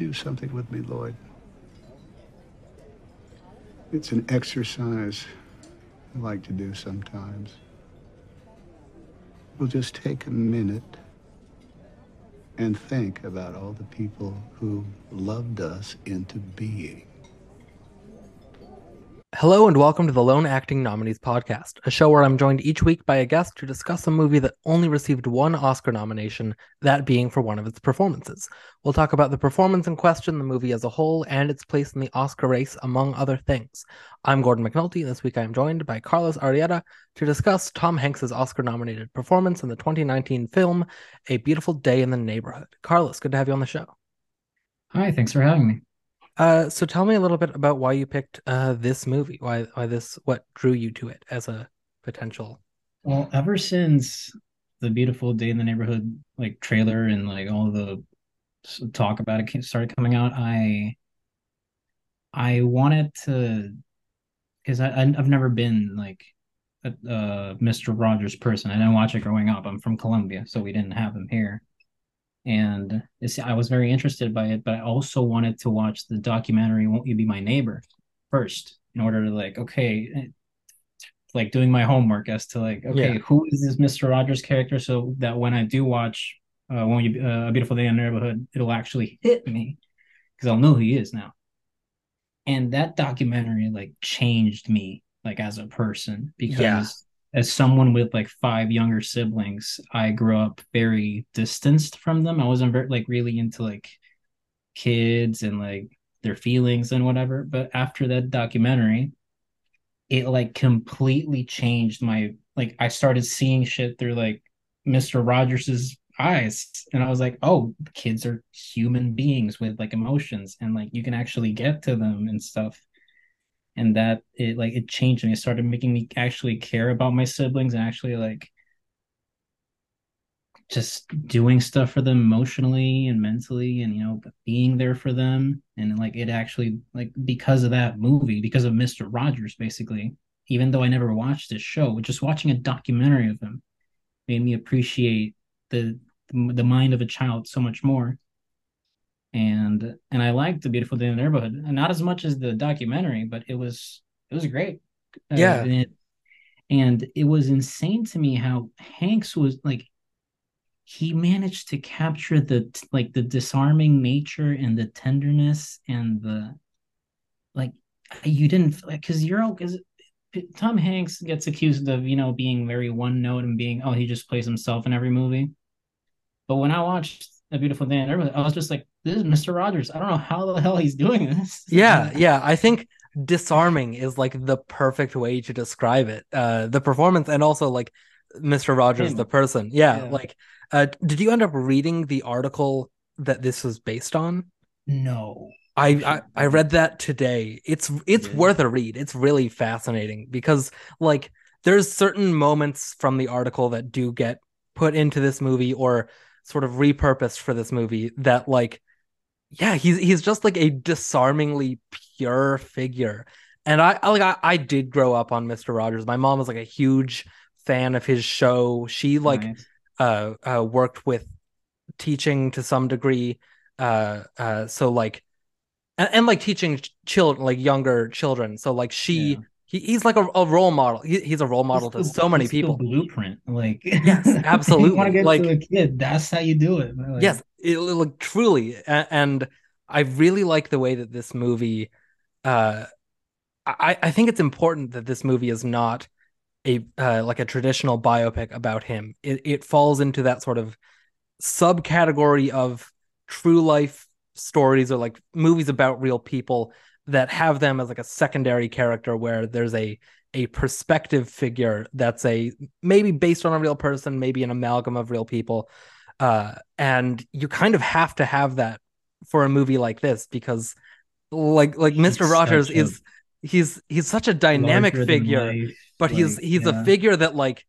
do something with me, Lloyd? It's an exercise I like to do sometimes. We'll just take a minute and think about all the people who loved us into being. Hello and welcome to the Lone Acting Nominees podcast, a show where I'm joined each week by a guest to discuss a movie that only received one Oscar nomination, that being for one of its performances. We'll talk about the performance in question, the movie as a whole, and its place in the Oscar race, among other things. I'm Gordon McNulty, and this week I'm joined by Carlos Arrieta to discuss Tom Hanks's Oscar nominated performance in the 2019 film A Beautiful Day in the Neighborhood. Carlos, good to have you on the show. Hi, thanks for having me. Uh, so tell me a little bit about why you picked uh, this movie. Why why this what drew you to it as a potential? Well, ever since the beautiful day in the neighborhood like trailer and like all the talk about it started coming out, I I wanted to because I I've never been like a, Mr. Rogers person. I didn't watch it growing up. I'm from Colombia, so we didn't have him here and I was very interested by it. But I also wanted to watch the documentary "Won't You Be My Neighbor" first, in order to like, okay, eh, like doing my homework as to like, okay, yeah. who is this Mister Rogers character, so that when I do watch uh, "Won't You uh, A Beautiful Day in the Neighborhood," it'll actually hit me because I'll know who he is now. And that documentary like changed me like as a person because. Yeah as someone with like five younger siblings, I grew up very distanced from them. I wasn't very like really into like kids and like their feelings and whatever. But after that documentary, it like completely changed my like I started seeing shit through like Mr. Rogers's eyes. And I was like, oh, kids are human beings with like emotions and like you can actually get to them and stuff and that it like it changed me. It started making me actually care about my siblings and actually like just doing stuff for them emotionally and mentally and you know being there for them and like it actually like because of that movie because of mr rogers basically even though i never watched this show just watching a documentary of him made me appreciate the the mind of a child so much more and and I liked the beautiful day in the neighborhood, and not as much as the documentary, but it was it was great. Uh, yeah, uh, and, it, and it was insane to me how Hanks was like he managed to capture the like the disarming nature and the tenderness and the like you didn't like because you're because Tom Hanks gets accused of you know being very one note and being oh he just plays himself in every movie, but when I watched A Beautiful Day in Neighborhood, I was just like this is Mr. Rogers. I don't know how the hell he's doing this. Yeah, yeah. I think disarming is like the perfect way to describe it. Uh the performance and also like Mr. Rogers, Him. the person. Yeah, yeah. Like uh did you end up reading the article that this was based on? No. I, I, I read that today. It's it's yeah. worth a read. It's really fascinating because like there's certain moments from the article that do get put into this movie or sort of repurposed for this movie that like yeah, he's he's just like a disarmingly pure figure. And I, I like I, I did grow up on Mr. Rogers. My mom was like a huge fan of his show. She like nice. uh, uh worked with teaching to some degree. Uh uh so like and, and like teaching children like younger children. So like she yeah. He, he's like a, a role model. He, he's a role model to so many people. blueprint, like yes, absolutely. want to get like, to a kid, that's how you do it. Like, yes, it, like truly, and I really like the way that this movie. Uh, I I think it's important that this movie is not a uh, like a traditional biopic about him. It it falls into that sort of subcategory of true life stories or like movies about real people that have them as like a secondary character where there's a a perspective figure that's a maybe based on a real person, maybe an amalgam of real people. Uh, and you kind of have to have that for a movie like this because like like he's Mr. Rogers is he's he's such a dynamic figure, but like, he's he's yeah. a figure that like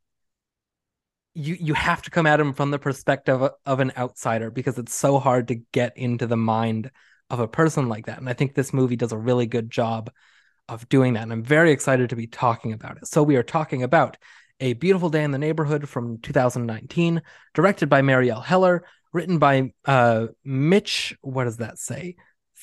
you you have to come at him from the perspective of an outsider because it's so hard to get into the mind of a person like that. And I think this movie does a really good job of doing that. And I'm very excited to be talking about it. So we are talking about A Beautiful Day in the Neighborhood from 2019, directed by Marielle Heller, written by uh Mitch. What does that say?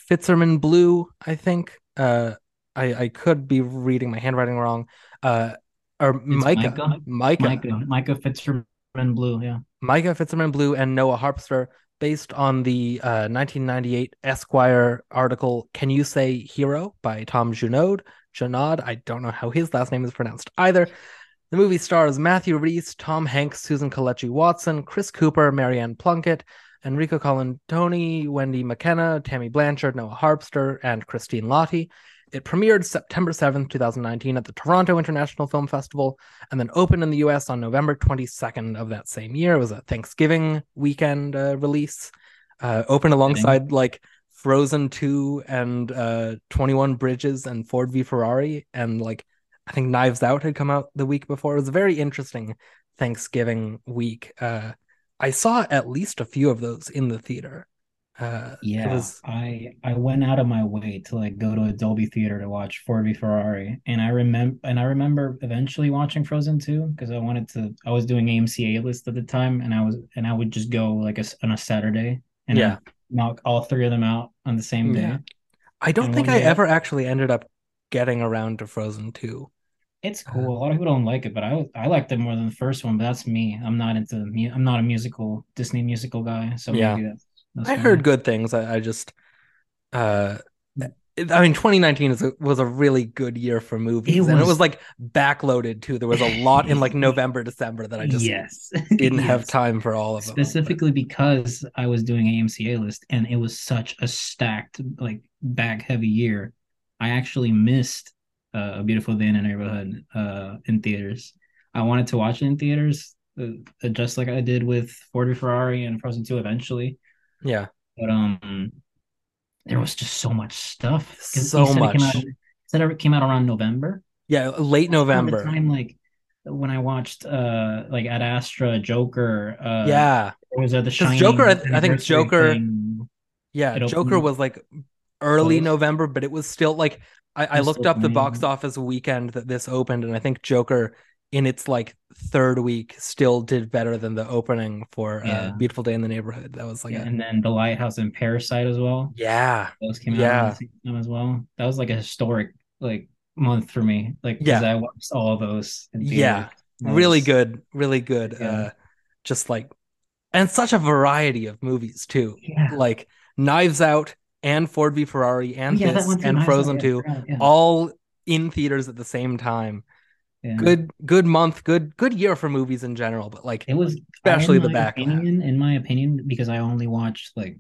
Fitzerman Blue, I think. Uh, I I could be reading my handwriting wrong. Uh, or Micah, Micah? Micah, Micah, Micah Fitzgerald Blue, yeah. Micah Fitzerman Blue and Noah Harpster, based on the uh, 1998 Esquire article "Can You Say Hero" by Tom Junod. Junod, I don't know how his last name is pronounced either. The movie stars Matthew Rhys, Tom Hanks, Susan Kelechi Watson, Chris Cooper, Maryann Plunkett, Enrico Colantoni, Wendy Makkena, Tammy Blanchard, Noah Harpster, and Christine Lahti. It premiered September 7th, 2019 at the Toronto International Film Festival and then opened in the US on November 22nd of that same year. It was a Thanksgiving weekend uh, release. Uh, opened alongside like Frozen 2 and uh, 21 Bridges and Ford v Ferrari and like I think Knives Out had come out the week before. It was a very interesting Thanksgiving week. Uh, I saw at least a few of those in the theater. Uh, Yeah, was I I went out of my way to like go to a Dolby theater to watch Ford v Ferrari, and I remember and I remember eventually watching Frozen 2 because I wanted to. I was doing AMC A list at the time, and I was and I would just go like a on a Saturday and Yeah. I'd knock all three of them out on the same day. Yeah. I don't And think I day ever actually ended up getting around to Frozen 2. It's cool. A lot of people don't like it, but I I liked it more than the first one. But that's me. I'm not into I'm not a musical Disney musical guy, so Yeah. maybe that's, that's I heard good things. I, I just, uh, I mean, 2019 is a, was a really good year for movies, It and it was- was like backloaded too. There was a lot in like November, December that I just yes didn't have time for all of them. specifically because I was doing AMC A list and it was such a stacked like bag heavy year. I actually missed uh, a beautiful day in a neighborhood uh, in theaters. I wanted to watch it in theaters, uh, just like I did with Ford v Ferrari and Frozen Two eventually. Yeah, But um, there was just so much stuff. So said It came much. out, said it came out around November. yeah, late November. time like when I watched uh like Ad Astra, Joker. Uh, yeah, Or was that the Shining? Joker, I- I think Joker- thing? yeah. it Joker was like early close. November, but it was still like I, I looked up the box office weekend that this opened, and I think Joker in its like third week still did better than the opening for uh, Beautiful Day in the Neighborhood. That was like Yeah, a and then The Lighthouse and Parasite as well. yeah, Those came out Yeah. as well. That was like a historic like month for me. Like Yeah. I watched all of those. in Yeah. That really good, really good. Yeah. Uh, just like and such a variety of movies too. Yeah. Like Knives Out and Ford v Ferrari and yeah, this and Frozen 2 yeah. all in theaters at the same time. Yeah. Good good month, good good year for movies in general, but like It was Especially the back opinion, in my opinion, because I only watched like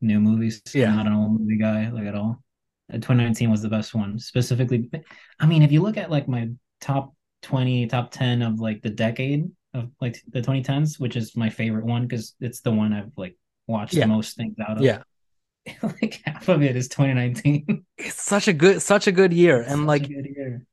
new movies. Yeah. Not an old movie guy like at all. Uh, 2019 was the best one. Specifically, I mean, if you look at like my top 20, top 10 of like the decade of like the 2010s, which is my favorite one because it's the one I've like watched Yeah. the most things out of. yeah, like half of it is 2019. it's such a good such a good year. And such like good year.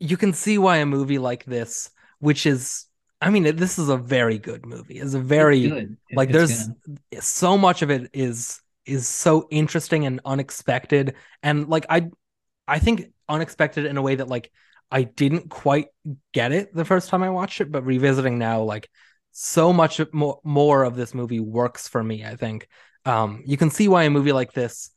You can see why a movie like this, which is I mean, this is a very good movie. It's a very It's. Like it's there's good. so much of it is is so interesting and unexpected and like i i think unexpected in a way that like i didn't quite get it the first time i watched it but revisiting now like so much more more of this movie works for me i think um you can see why a movie like this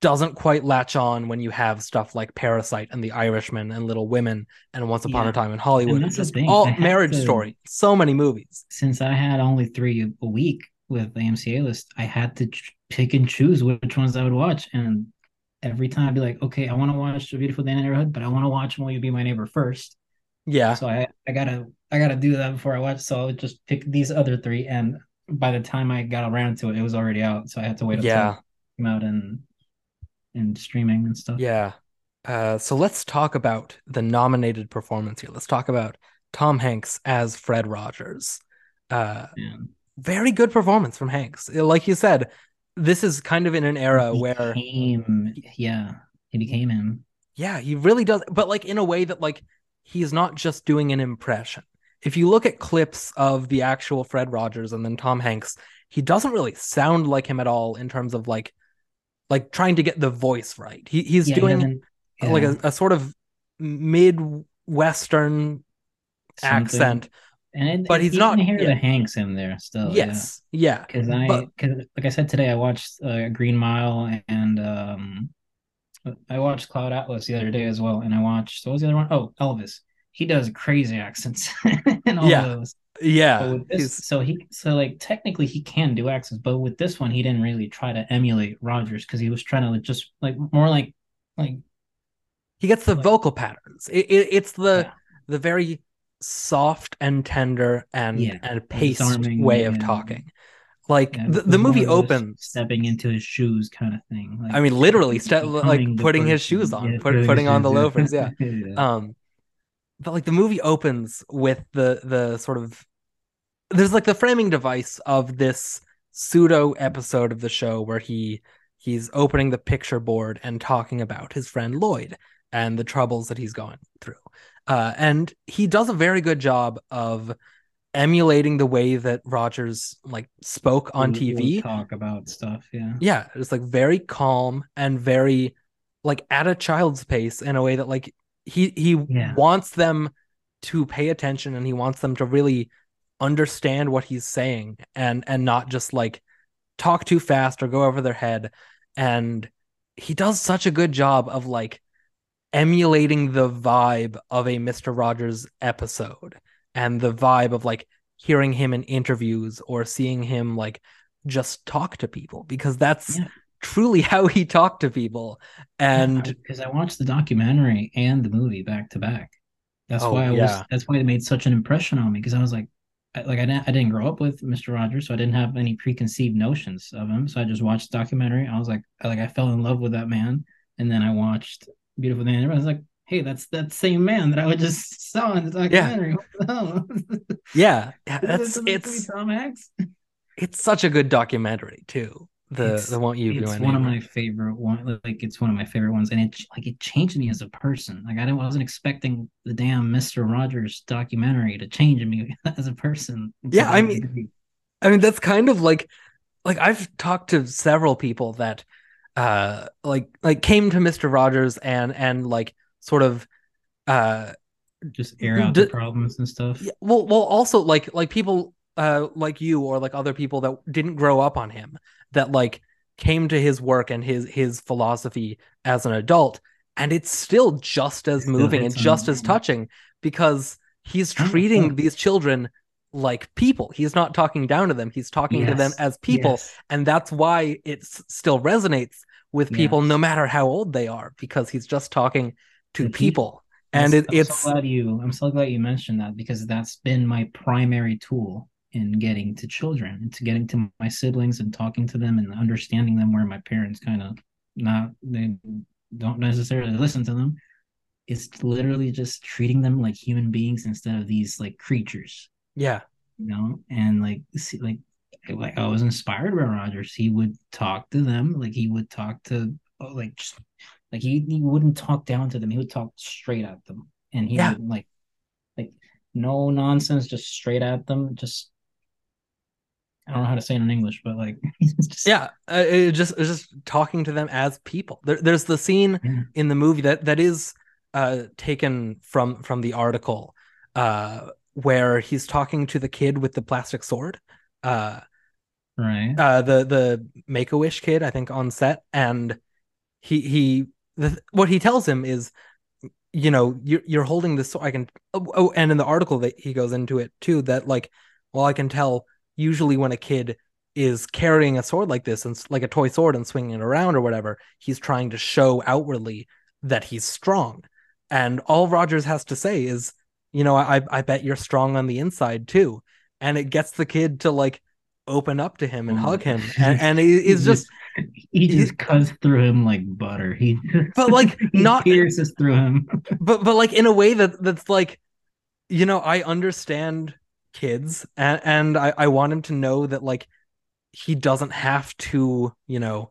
doesn't quite latch on when you have stuff like Parasite and The Irishman and Little Women and Once Upon Yeah. a Time in Hollywood. And and that's the Just all Marriage to- Story. So many movies. since I had only three a week with the MCA list, I had to pick and choose which ones I would watch. And every time I'd be like, okay, I want to watch A Beautiful Day in the Neighborhood, but I want to watch Will You Be My Neighbor first. Yeah. So I, I gotta I gotta do that before I watch. So I would just pick these other three. And by the time I got around to it, it was already out. So I had to wait until Yeah. it came out and and streaming and stuff. Yeah. Uh, so let's talk about the nominated performance here. Let's talk about Tom Hanks as Fred Rogers. Uh, And very good performance from Hanks. Like you said, this is kind of in an era he where, became, yeah, he became him. yeah, he really does, but like in a way that like he's not just doing an impression. If you look at clips of the actual Fred Rogers and then Tom Hanks, he doesn't really sound like him at all in terms of like like trying to get the voice right. He he's Yeah, doing doesn't- like a, a sort of midwestern something. accent and it, but he's you not- can hear yeah. the Hanks in there still. yes, yeah, because I, But- cause, like I said today, I watched uh, Green Mile and um, I watched Cloud Atlas the other day as well, and I watched what was the other one? Oh, Elvis. He does crazy accents in all Yeah. those. Yeah. But this, so he so like technically he can do accents, but with this one he didn't really try to emulate Rogers because he was trying to like, just like more like like he gets the like- vocal patterns. It, it, it's the yeah, the very soft and tender and Yeah, and paced disarming way of and- talking. Like yeah, the, the movie opens. stepping into his shoes kind of thing. Like, I mean, literally, ste- like putting his shoes on, put, putting on the loafers. Yeah. Yeah. Um, but like the movie opens with the the sort of there's like the framing device of this pseudo episode of the show where he he's opening the picture board and talking about his friend Lloyd and the troubles that he's going through. Uh, and he does a very good job of emulating the way that Rogers like spoke on we'll TV. talk about stuff. Yeah. Yeah, it's like very calm and very like at a child's pace in a way that like he he Yeah. wants them to pay attention and he wants them to really understand what he's saying and and not just like talk too fast or go over their head and he does such a good job of like emulating the vibe of a Mr. Rogers episode and the vibe of like hearing him in interviews or seeing him like just talk to people because that's Yeah. Truly how he talked to people and because I watched the documentary and the movie back to back. That's Oh, why I was. yeah. That's why it made such an impression on me because I was like, I, like I didn't, I didn't grow up with Mr. Rogers, so I didn't have any preconceived notions of him. So I just watched the documentary. I was like, I, like I fell in love with that man, and then I watched Beautiful Day. And I was like, hey, that's that same man that I would just saw in the documentary. What the hell? yeah, yeah that's is supposed to be it's Tom Hanks. it's such a good documentary too the It's- the won't you it's one of my favorite one like it's one of my favorite ones and it like it changed me as a person. Like i didn't, I wasn't expecting the damn mr rogers documentary to change me as a person. Yeah, I mean- I mean, that's kind of like like I've talked to several people that uh like like came to Mr. Rogers and and like sort of uh just air out the problems and stuff. Yeah, well well also like like people uh like you or like other people that didn't grow up on him that like came to his work and his his philosophy as an adult. And it's still just as moving and just as touching because he's treating these children like people. He's not talking down to them. He's talking to them as people. Yes. and that's why it still resonates with people Yes. no matter how old they are because he's just talking to The people, and Yes, it, I'm it's so glad you i'm so glad you mentioned that because that's been my primary tool in getting to children and to getting to my siblings and talking to them and understanding them where my parents kind of not they don't necessarily listen to them it's literally just treating them like human beings instead of these like creatures yeah you know and like see, like like I was inspired by Rogers. He would talk to them like he would talk to oh, like just like he, he wouldn't talk down to them. He would talk straight at them, and he Yeah. would like like no nonsense, just straight at them. Just I don't know how to say it in English, but like just, yeah uh, it just it's just talking to them as people there, there's the scene Yeah. in the movie that that is uh taken from from the article uh where he's talking to the kid with the plastic sword uh right. uh the the make-a-wish kid i think on set and he he the, what he tells him is you know you're, you're holding this sword i can oh, oh and in the article that he goes into it too that like well i can tell usually when a kid is carrying a sword like this and like a toy sword and swinging it around or whatever he's trying to show outwardly that he's strong and all rogers has to say is you know i i bet you're strong on the inside too and it gets the kid to like open up to him and Oh. hug him and, and he, he's just he just cuts through him like butter. He But, like, not- pierces through him. but but like in a way that that's like you know i understand kids and and i i want him to know that like he doesn't have to you know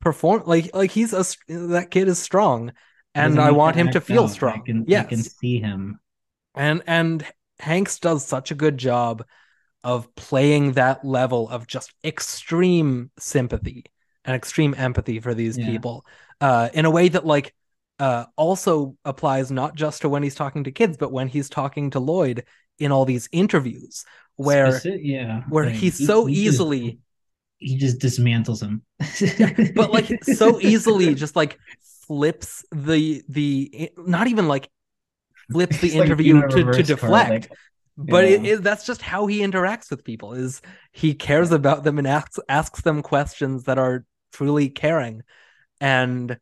perform like like he's a that kid is strong and i want him to feel out. strong I can, yes I can see him. and and hanks does such a good job of playing that level of just extreme sympathy and extreme empathy for these Yeah. people uh in a way that like uh, also applies not just to when he's talking to kids, but when he's talking to Lloyd in all these interviews, where Speci- yeah, where like, he's he- so he just- easily, he just dismantles him. but like so easily, just like flips the the not even like flips the It's interview a to, to deflect. like, but it is that's just how he interacts with people is he cares about them and asks asks them questions that are truly caring and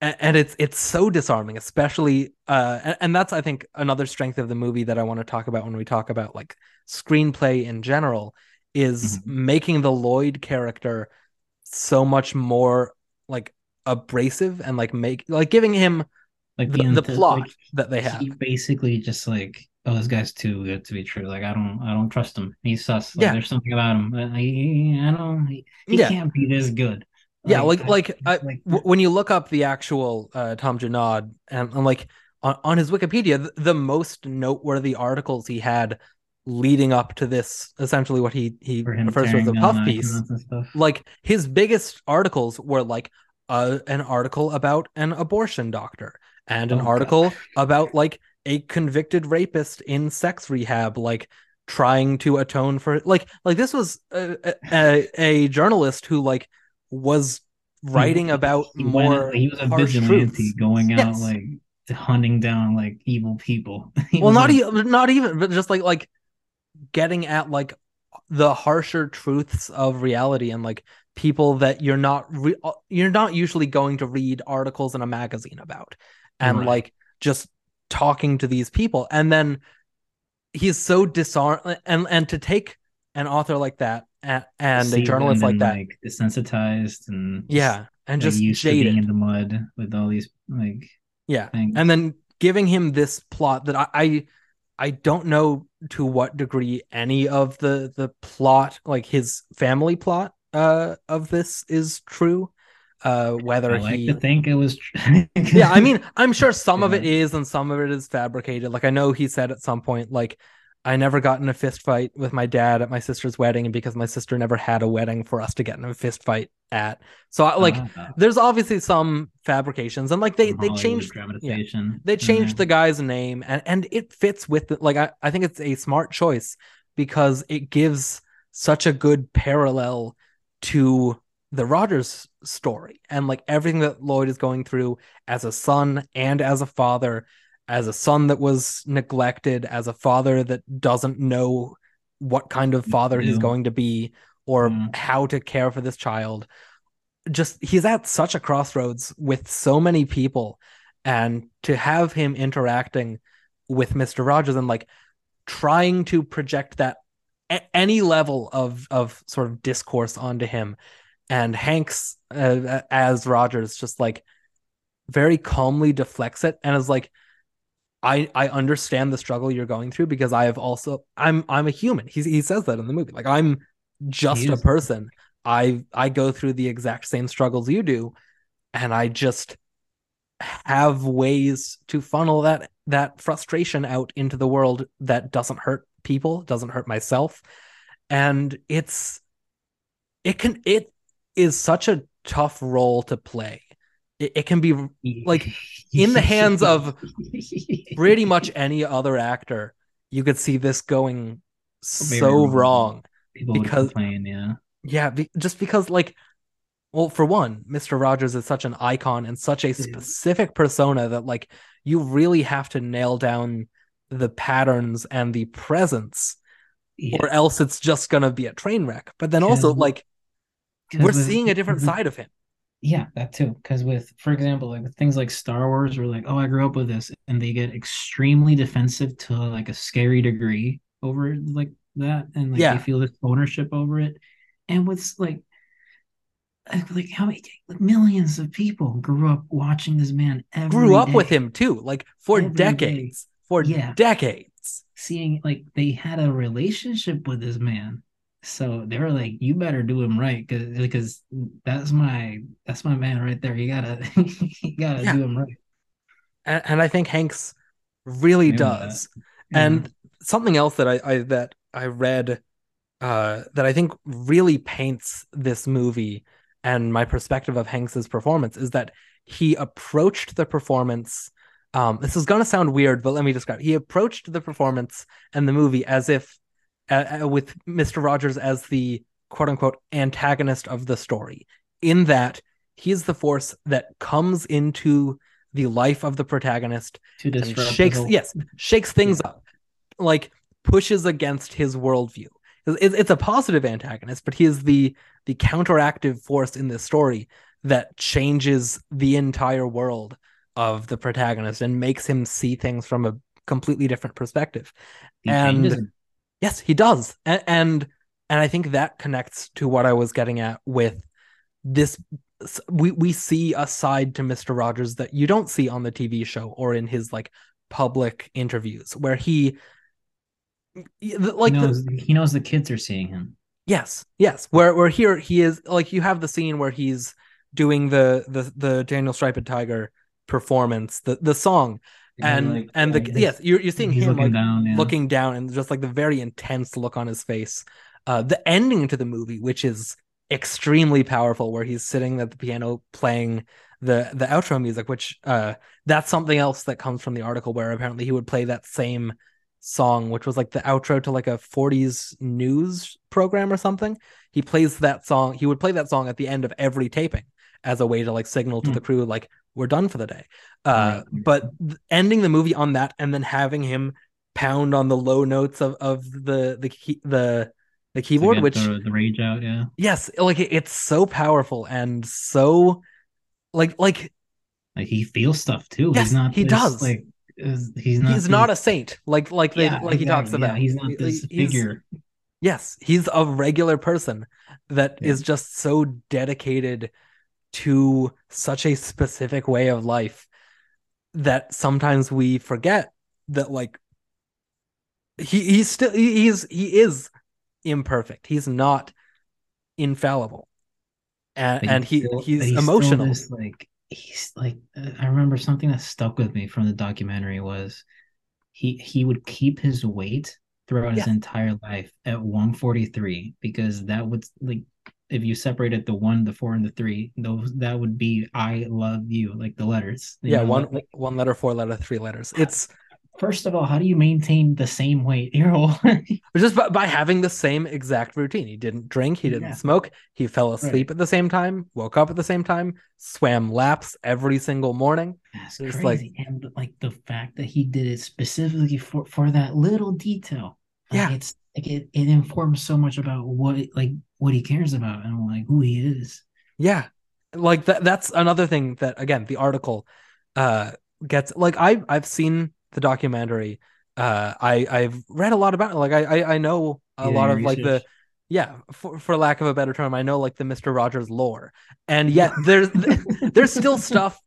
a- and it's it's so disarming especially uh and, and that's i think another strength of the movie that i want to talk about when we talk about like screenplay in general is Mhm. making the lloyd character so much more like abrasive and like make like giving him like the, the anti- plot like, that they have he basically just like oh this guy's too good to be true like i don't i don't trust him he's sus like, Yeah. there's something about him I, I, I don't he, he Yeah. can't be this good yeah like like I, like w- when you look up the actual uh, Tom Junod and, like on, on his Wikipedia, the, the most noteworthy articles he had leading up to this, essentially what he he refers to as the puff piece. icons and stuff Like his biggest articles were like uh, an article about an abortion doctor and an Oh, God. article about like a convicted rapist in sex rehab, like trying to atone for like like this was a, a, a journalist who like was writing about he went- more he was a vigilante truths. going out Yes. like hunting down like evil people well not like, even not even but just like like getting at like the harsher truths of reality and like people that you're not re- uh, you're not usually going to read articles in a magazine about and Right. like just talking to these people and then he's so disarm and and to take an author like that and, and a journalist like that like desensitized and yeah and just used jaded in the mud with all these like Yeah. things. And then giving him this plot that I, I I don't know to what degree any of the the plot, like his family plot uh of this is true. Uh whether I like he to think it was. Yeah, I mean, I'm sure some of it is and some of it is fabricated. Like I know he said at some point like I never got in a fist fight with my dad at my sister's wedding and because my sister never had a wedding for us to get in a fist fight at. So I, like Ah, there's obviously some fabrications and like they they changed dramatization. they changed the guy's name and and it fits with the, like I, I think it's a smart choice because it gives such a good parallel to the Rogers story and like everything that Lloyd is going through as a son and as a father as a son that was neglected as a father that doesn't know what kind of father he's going to be or Mm. how to care for this child just he's at such a crossroads with so many people and to have him interacting with Mr. Rogers and like trying to project that any level of of sort of discourse onto him and Hanks uh, as Rogers just like very calmly deflects it and is like I I understand the struggle you're going through because I have also I'm I'm a human. He he says that in the movie. Like I'm just a person. I I go through the exact same struggles you do and I just have ways to funnel that that frustration out into the world that doesn't hurt people, doesn't hurt myself. And it's it can it is such a tough role to play. It, it can be like, in the hands of pretty much any other actor, you could see this going so wrong. because- complain. Yeah, Yeah, be, just because like well, for one, Mr. Rogers is such an icon and such a specific persona that like you really have to nail down the patterns and the presence yeah. or else it's just going to be a train wreck. But then also like we're seeing a different side of him. Yeah, that too. Because with, for example, like with things like Star Wars, we're like, oh, I grew up with this, and they get extremely defensive to like a scary degree over like that, and like Yeah. they feel this ownership over it. And with like, like, like how many like millions of people grew up watching this man every Grew up with him too, like for Every day. decades. For Yeah. decades. seeing like they had a relationship with this man. So they were like, "You better do him right, because because that's my that's my man right there. You gotta you gotta Yeah. do him right." And, and I think Hanks really does. Yeah. And something else that I, I that I read uh that I think really paints this movie and my perspective of Hanks's performance is that he approached the performance. Um, this is gonna sound weird, but let me describe. He approached the performance and the movie as if, uh, with Mister Rogers as the quote unquote antagonist of the story. In that he is the force that comes into the life of the protagonist to and disrupt the shakes whole- yes shakes things up like pushes against his worldview it's, it's a positive antagonist but he is the the counteractive force in this story that changes the entire world of the protagonist and makes him see things from a completely different perspective He and-. Yes, he does. And, and and I think that connects to what I was getting at with this we we see a side to Mr. Rogers that you don't see on the TV show or in his like public interviews where he like he the, knows, he knows the kids are seeing him. Yes, yes. Where where here he is like you have the scene where he's doing the the the Daniel Striped Tiger performance, the the song, and like, and the like yes, you're you're seeing him looking like down, yeah. looking down and just like the very intense look on his face. Uh, the ending to the movie, which is extremely powerful, where he's sitting at the piano playing the the outro music, which uh that's something else that comes from the article where apparently he would play that same song, which was like the outro to like a 40s news program or something. He plays that song, he would play that song at the end of every taping as a way to like signal to Hmm. the crew, like, we're done for the day. Uh, Right. but ending the movie on that and then having him pound on the low notes of, of the the key, the the keyboard, which the, the rage out, yeah. yes, like it- it's so powerful and so like like Like he feels stuff too. Yes, he's not. he this, does. Like he's not. he's not a saint like like they Yeah, like he talks yeah, about he's not this he's- figure. yes he's a regular person that is just so dedicated to such a specific way of life that sometimes we forget that like he he's still he's he is imperfect. He's not infallible. And and he still- he's, but emotional. this, like he's like I remember something that stuck with me from the documentary was he he would keep his weight throughout his entire life at 143 because that would like if you separated the one, the four, and the three, those that would be I love you, like the letters. yeah know, one like, one letter four letter three letters ah, it's first of all, how do you maintain the same weight your whole just by, by having the same exact routine. He didn't drink, he didn't Yeah. smoke, he fell asleep at the same time, woke up at the same time, swam laps every single morning. That's It's crazy. and like the fact that he did it specifically for for that little detail. Like, Yeah. it's like it, it informs so much about what like what he cares about and like who he is. Yeah. Like that that's another thing that again the article uh gets like I I've seen the documentary. Uh I I've read a lot about it. Like I I, I know a did lot of like the yeah, for, for lack of a better term, I know like the Mr. Rogers lore. And yet there's there's still stuff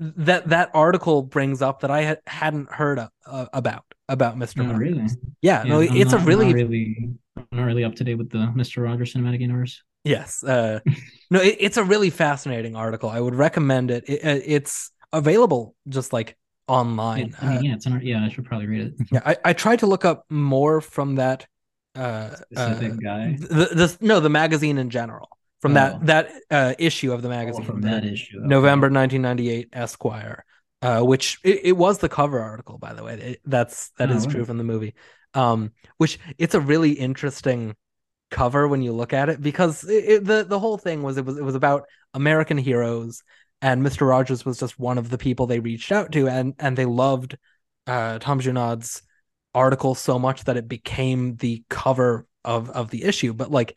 that that article brings up that I had, hadn't heard of, uh, about about Mr. No, Rogers. really. Yeah, no, I'm it's not- a really, really I'm not really up to date with the Mr. Rogers cinematic universe. yes. Uh, no, it, it's a really fascinating article. I would recommend it. it uh, it's available just like Yeah, online. I mean, yeah, it's an, yeah, I should probably read it. yeah, I, I tried to look up more from that. Uh, Specific uh, guy. the, the no, the magazine in general from Oh. that that uh, issue of the Oh, magazine. from that issue. okay. November 1998 Esquire, uh, which it, it was the cover article, by the way. It- that's that Oh, is true from the movie. Um, which it's a really interesting cover when you look at it because it, it- the the whole thing was it was it was about American heroes, and Mister Rogers was just one of the people they reached out to, and and they loved uh, Tom Junod's article so much that it became the cover of of the issue. But like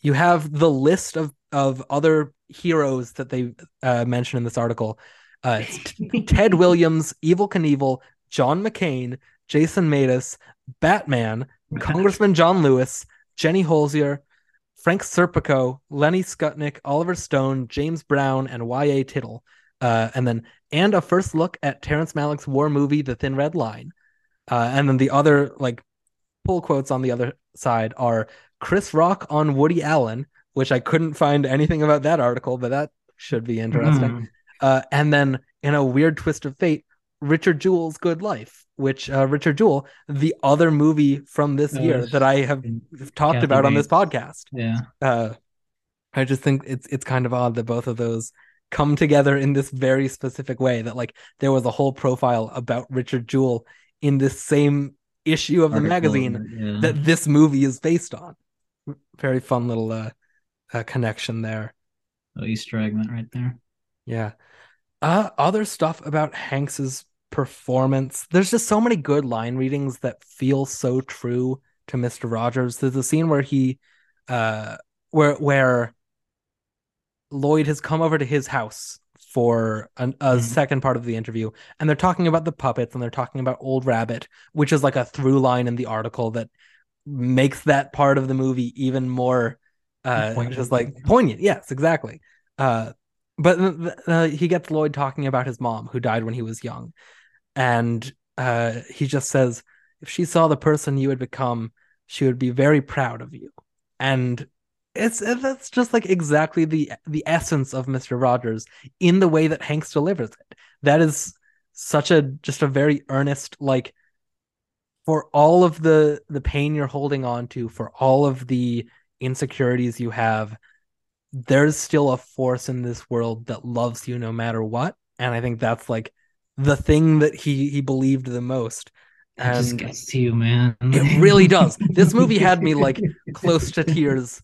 you have the list of of other heroes that they uh, mention in this article. Uh, Ted Williams, Evel Knievel, John McCain, Jason Matus, Batman, Congressman John Lewis, Jenny Holzer, Frank Serpico, Lenny Skutnik, Oliver Stone, James Brown, and Y.A. Tittle. Uh, and then, and a first look at Terrence Malick's war movie, The Thin Red Line. Uh, and then the other, like, pull quotes on the other side are Chris Rock on Woody Allen, which I couldn't find anything about that article, but that should be interesting. Mm. Uh, and then, in a weird twist of fate, Richard Jewell's Good Life, which uh, Richard Jewell, the other movie from this Oh, year that I have talked about on this podcast. Yeah. Uh, I just think it's it's kind of odd that both of those come together in this very specific way that like there was a whole profile about Richard Jewell in this same issue of the Article, magazine yeah. that this movie is based on. Very fun little uh, uh connection there. Oh, Easter egg right there. Yeah. Uh other stuff about Hanks's performance. There's just so many good line readings that feel so true to Mr. Rogers. There's a scene where he uh where where Lloyd has come over to his house for an, a Mhm. second part of the interview and they're talking about the puppets and they're talking about Old Rabbit, which is like a through line in the article that makes that part of the movie even more uh Poignant. just like poignant. Yes, exactly. Uh but uh, he gets Lloyd talking about his mom who died when he was young and uh he just says if she saw the person you had become she would be very proud of you and it's that's just like exactly the the essence of Mr. Rogers in the way that Hanks delivers it that is such a just a very earnest like for all of the the pain you're holding on to for all of the insecurities you have there's still a force in this world that loves you no matter what and i think that's like the thing that he he believed the most It just gets to you, man. it really does this movie had me like close to tears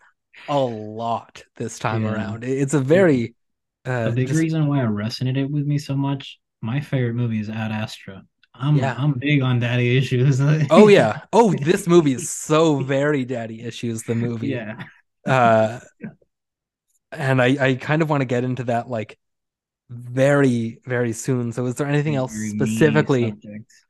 a lot this time Yeah. around it's a very uh the big just- reason why it resonated with me so much. My favorite movie is Ad Astra. I'm Yeah. I'm big on daddy issues. oh yeah oh this movie is so very daddy issues the movie yeah. uh and i i kind of want to get into that like very very soon so is there anything else Very specifically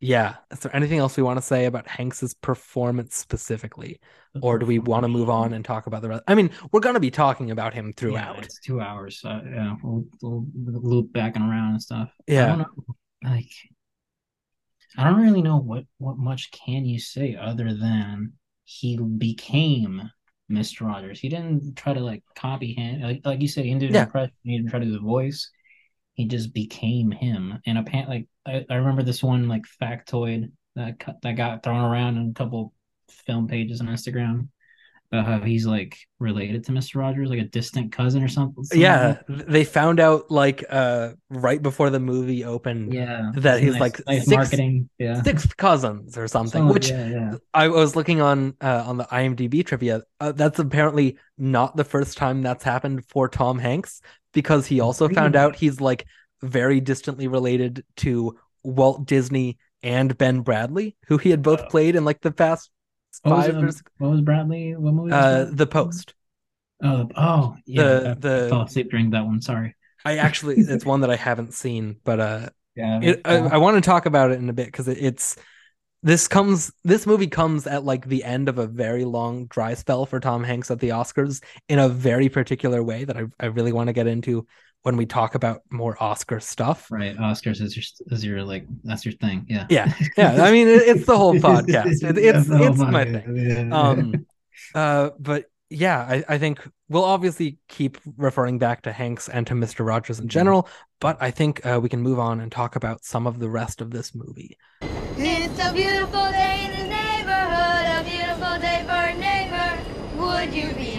yeah is there anything else we want to say about hanks's performance specifically or do we want to move on and talk about the rest i mean we're going to be talking about him Yeah, throughout it's two hours. So, yeah, we'll, we'll loop back and around and stuff. I yeah don't know, like I don't really know what what much can you say other than he became Mr. Rogers. He didn't try to like copy him, like like you said, he didn't Yeah. impression. He didn't try to do the voice. He just became him. And apparently, like I, I remember this one like factoid that that got thrown around in a couple film pages on Instagram about how he's like related to Mr. Rogers, like a distant cousin or something. something yeah like they found out like uh right before the movie opened yeah. that he's nice- like nice six- marketing. Yeah. sixth cousins or something Some- which yeah, yeah. I was looking on uh, on the IMDb trivia. Uh, that's apparently not the first time that's happened for Tom Hanks because he also found out he's like very distantly related to Walt Disney and Ben Bradlee, who he had both Oh. played in like the past What was, it, what was Bradlee? What movie? was uh? The Post. Oh, oh, yeah. The- I- the- I fell asleep during that one. Sorry. I actually it's one that I haven't seen, but uh, Yeah. it, I, I want to talk about it in a bit because it, it's this comes this movie comes at like the end of a very long dry spell for Tom Hanks at the Oscars in a very particular way that I, I really want to get into when we talk about more Oscar stuff. right. Oscars is your is your like that's your thing. Yeah. Yeah, yeah. I mean, it, it's the whole podcast. It, it's the whole it's my podcast, thing. yeah. Um, uh, but yeah, I, I think we'll obviously keep referring back to Hanks and to Mister Rogers in Mhm. general, but I think uh, we can move on and talk about some of the rest of this movie. It's a beautiful day in the neighborhood, a beautiful day for a neighbor. Would you be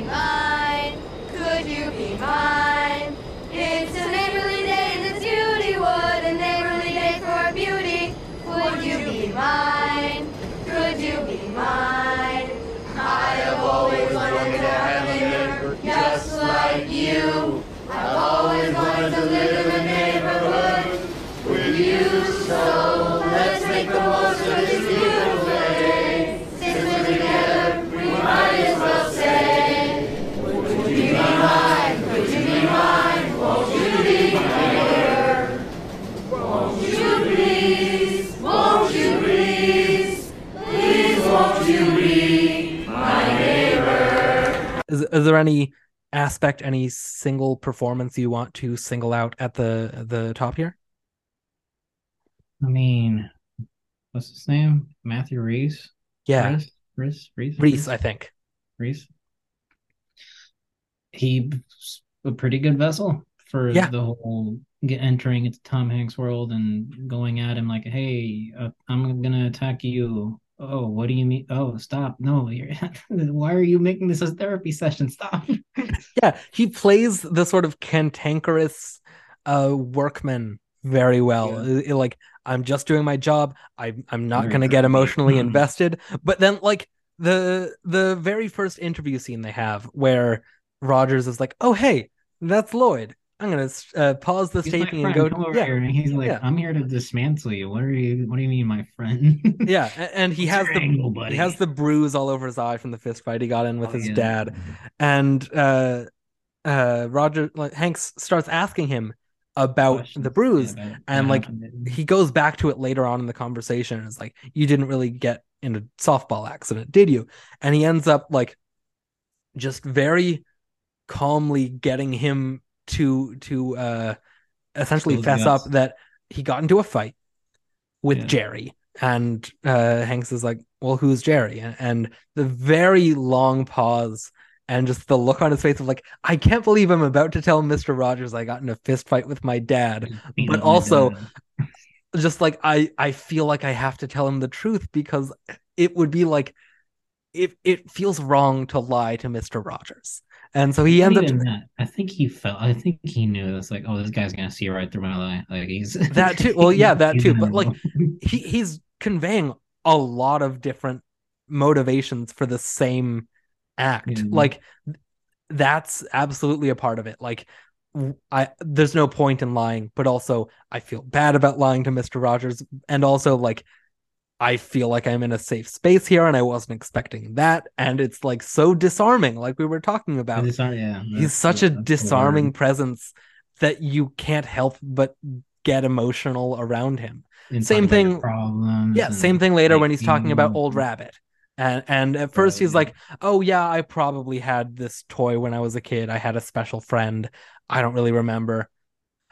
like you. I've always wanted to live in a neighborhood with you. So let's make the most of this beautiful day. Since we're together, we might as well say, Would you be mine? Could you be mine? Won't you be my? Won't you please? Won't you please? Please won't you be my neighbor? Is is there any aspect, any single performance you want to single out at the the top here? I mean, what's his name? Matthew Rhys. Yeah, Rhys. Rhys. Rhys. Rhys, I think. Rhys. He a pretty good vessel for Yeah. the whole entering into Tom Hanks' world and going at him like, "Hey, uh, I'm gonna attack you." Oh, what do you mean? Oh, stop! No, you're, why are you making this a therapy session? Stop! Yeah, he plays the sort of cantankerous, a workman very well. Yeah. It- it, like I'm just doing my job. I I'm not going to get emotionally Mhm. invested. But then like the the very first interview scene they have where Rogers is like, "Oh hey, that's Lloyd. I'm going to uh, pause this He's taping and go come over yeah. here. And he's like, Yeah. I'm here to dismantle you. What are you? What do you mean, my friend? Yeah, a- and he has the angle, he has the bruise all over his eye from the fist fight he got in with Oh, his yeah. dad. And uh uh Roger like Hanks starts asking him about Questions, the bruise about and, like, he goes back to it later on in the conversation and is like, You didn't really get in a softball accident, did you? And he ends up like just very calmly getting him to to uh essentially his fess up that he got into a fight with Yeah. Jerry. And uh Hanks is like, Well, who's Jerry? And, and the very long pause and just the look on his face of like, I can't believe I'm about to tell Mr. Rogers I got in a fist fight with my dad but also- dad. just like I I feel like I have to tell him the truth because it would be like it it feels wrong to lie to Mr. Rogers. And so he Not ends up that. I think he felt. I think he knew this. Like, oh, this guy's gonna see right through my lie. Like he's That too- well, yeah, that too, but, like, he he's conveying a lot of different motivations for the same act. Yeah. Like that's absolutely a part of it. Like I there's no point in lying, but also I feel bad about lying to Mr. Rogers and also like I feel like I'm in a safe space here and I wasn't expecting that and it's like so disarming like we were talking about. It's not- yeah, He's such a disarming presence that you can't help but get emotional around him. And same talk about your thing-. Yeah, same thing later when he's talking about Old Rabbit. And and at first he's like, "Oh yeah, I probably had this toy when I was a kid. I had a special friend. I don't really remember."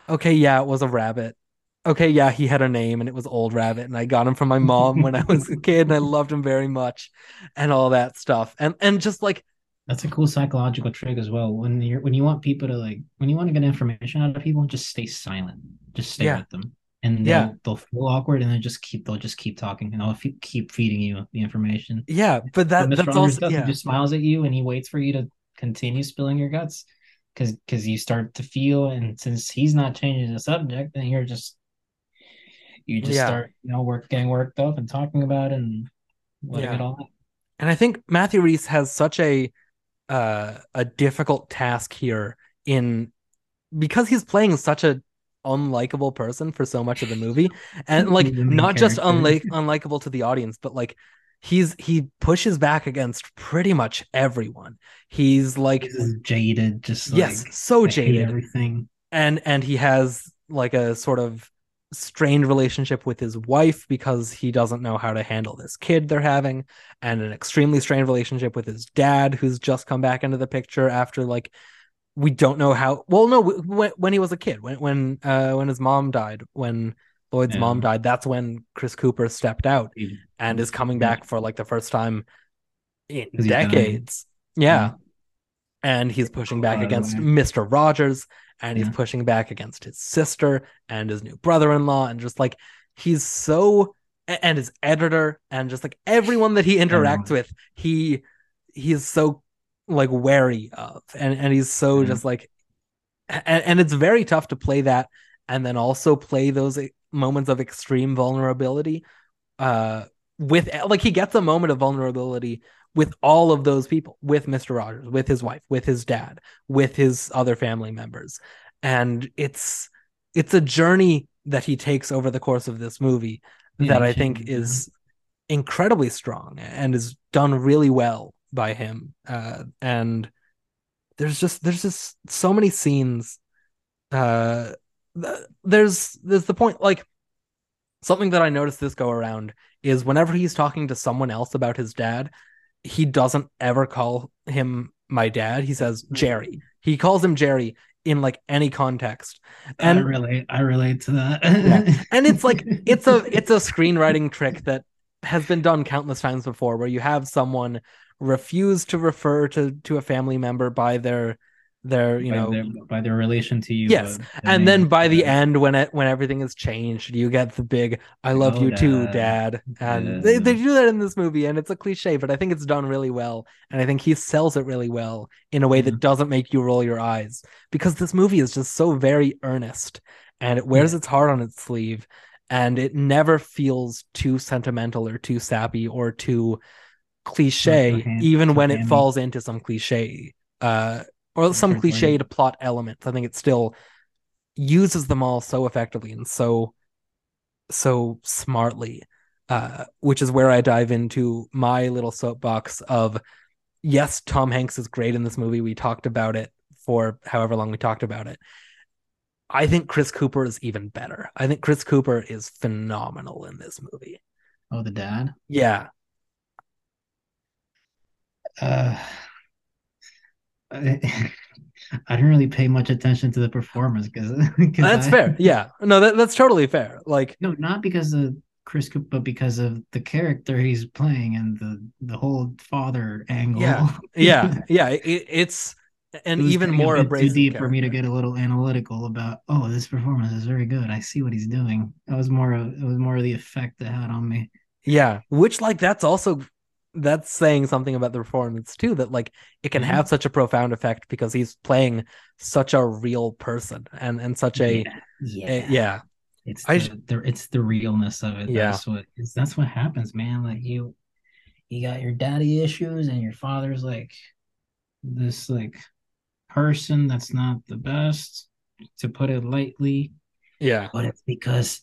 Okay, yeah, it was a rabbit. Okay, yeah, he had a name and it was Old Rabbit and I got him from my mom when I was a kid and I loved him very much and all that stuff. And and just like That's a cool psychological trick as well. When you're when you want people to like when you want to get information out of people, just stay silent. Just stay Yeah. with them. And they'll, Yeah. they'll feel awkward and then just keep they'll just keep talking and they'll fe- keep feeding you the information. yeah, but that that's Rogers also yeah. Just smiles at you and he waits for you to continue spilling your guts because because you start to feel and since he's not changing the subject, then you're just you just Yeah. start you know work getting worked up and talking about it and letting Yeah. it all out. And I think Matthew Rhys has such a uh, a difficult task here in because he's playing such a unlikable person for so much of the movie, and like not just unlike unlikable to the audience, but like he's he pushes back against pretty much everyone. He's like He's jaded, just yes, like so I jaded, everything. and and he has like a sort of strained relationship with his wife because he doesn't know how to handle this kid they're having and an extremely strained relationship with his dad who's just come back into the picture after like we don't know how well no when, when he was a kid when when uh when his mom died when Lloyd's Yeah. mom died that's when Chris Cooper stepped out and is coming back for like the first time in decades yeah Yeah. and he's pushing back against. Mr. Rogers and he's Yeah. pushing back against his sister and his new brother-in-law and just like he's so and his editor and just like everyone that he interacts with he he's so like wary of. And and he's so just like and, and it's very tough to play that and then also play those moments of extreme vulnerability uh with like he gets a moment of vulnerability with all of those people with Mr. Rogers with his wife with his dad with his other family members and it's it's a journey that he takes over the course of this movie Yeah, that I think is incredibly strong and is done really well by him uh and there's just there's just so many scenes uh there's there's the point like something that I noticed this go around is whenever he's talking to someone else about his dad he doesn't ever call him my dad he says mm. Jerry he calls him Jerry in like any context I and relate. I relate to that. Yeah. and it's like it's a it's a screenwriting trick that has been done countless times before where you have someone refuse to refer to to a family member by their their you by know their, by their relation to you. Yes, but and then by the yeah. end when it when everything is changed you get the big i love Oh, you too Dad. dad and they, they do that in this movie and it's a cliche but i think it's done really well and i think he sells it really well in a way that doesn't make you roll your eyes because this movie is just so very earnest and it wears its heart on its sleeve and it never feels too sentimental or too sappy or too cliche even when it falls into some cliche uh or some cliched plot elements. I think it still uses them all so effectively and so so smartly uh which is where i dive into my little soapbox of yes tom hanks is great in this movie. We talked about it for however long we talked about it. I think chris cooper is even better. I think chris cooper is phenomenal in this movie. Oh, the dad. yeah. Uh, I, I didn't really pay much attention to the performance because that's fair yeah no that, that's totally fair like No, not because of Chris but because of the character he's playing and the the whole father angle. Yeah, yeah yeah it, it's and It even a more abrasive too deep for me to get a little analytical about. Oh, this performance is very good. I see what he's doing. That was more of it was more of the effect it had on me. Yeah, which like that's also that's saying something about the performance too that like it can Mhm. have such a profound effect because he's playing such a real person and and such a yeah, a- yeah It's I the, the it's the realness of it. Yeah. That's what that's what happens, man. Like you you got your daddy issues and your father's like this like person that's not the best, to put it lightly. yeah But it's because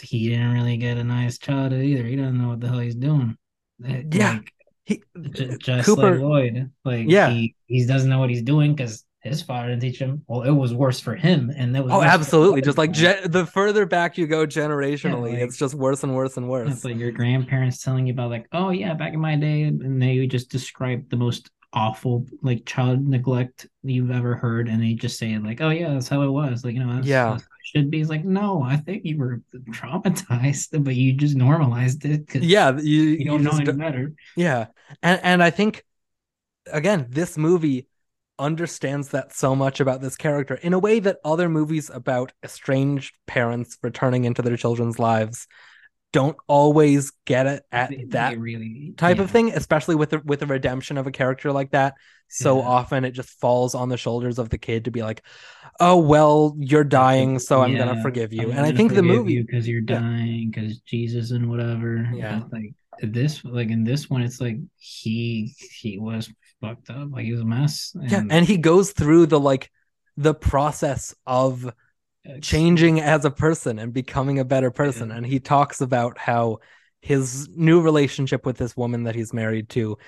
he didn't really get a nice childhood either. He doesn't know what the hell he's doing. Yeah. like, he just Cooper like Lloyd. Like Yeah. he, he doesn't know what he's doing because his father didn't teach him. Well, it was worse for him, and that was oh absolutely just like ge- the further back you go generationally like- it's just worse and worse and worse It's like your grandparents telling you about like, oh yeah, back in my day, and they would just describe the most awful like child neglect you've ever heard, and they just say like, oh yeah, that's how it was. Like you know, that's, Yeah. that's should be. It's like no, I think you were traumatized, but you just normalized it. 'cause yeah you, you you don't know any better. Yeah. And and I think again, this movie understands that so much about this character in a way that other movies about estranged parents returning into their children's lives don't always get it at They- that they really type yeah. of thing, especially with the with the redemption of a character like that. So Yeah. often it just falls on the shoulders of the kid to be like, "Oh well, you're dying, so I'm gonna forgive you." I'm and I think the movie, because you're dying because Jesus and whatever. Yeah. Like this, like in this one, it's like he he was fucked up, like he was a mess. yeah, and he goes through the like the process of changing as a person and becoming a better person. And he talks about how his new relationship with this woman that he's married to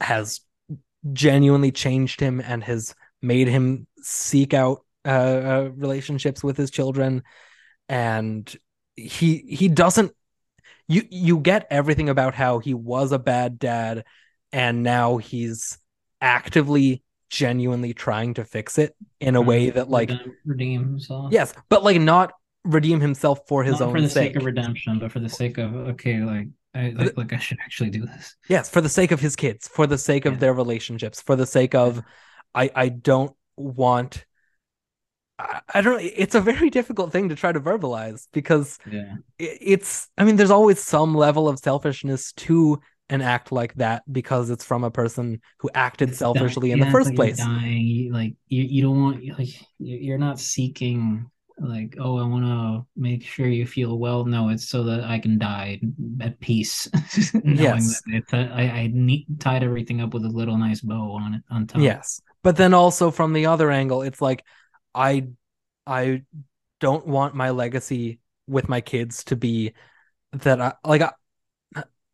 has genuinely changed him and has made him seek out uh, uh, relationships with his children. And he he doesn't you you get everything about how he was a bad dad and now he's actively genuinely trying to fix it in a way that like redeem, redeem himself. Yes, but like not redeem himself for his not own for the sake. sake of redemption, but for the sake of okay, like I like, like I should actually do this. yes, for the sake of his kids, for the sake of Yeah. their relationships, for the sake of I I don't want I, I don't it's a very difficult thing to try to verbalize because Yeah, it, it's I mean there's always some level of selfishness to an act like that because it's from a person who acted selfishly in the first like place. Dying, like you, you don't want like you- you're not seeking like oh I want to make sure you feel well. No, it's so that I can die at peace, Yes. that it's a, I I need, tied everything up with a little nice bow on it on top. Yes. But then also from the other angle, it's like I I don't want my legacy with my kids to be that I like I,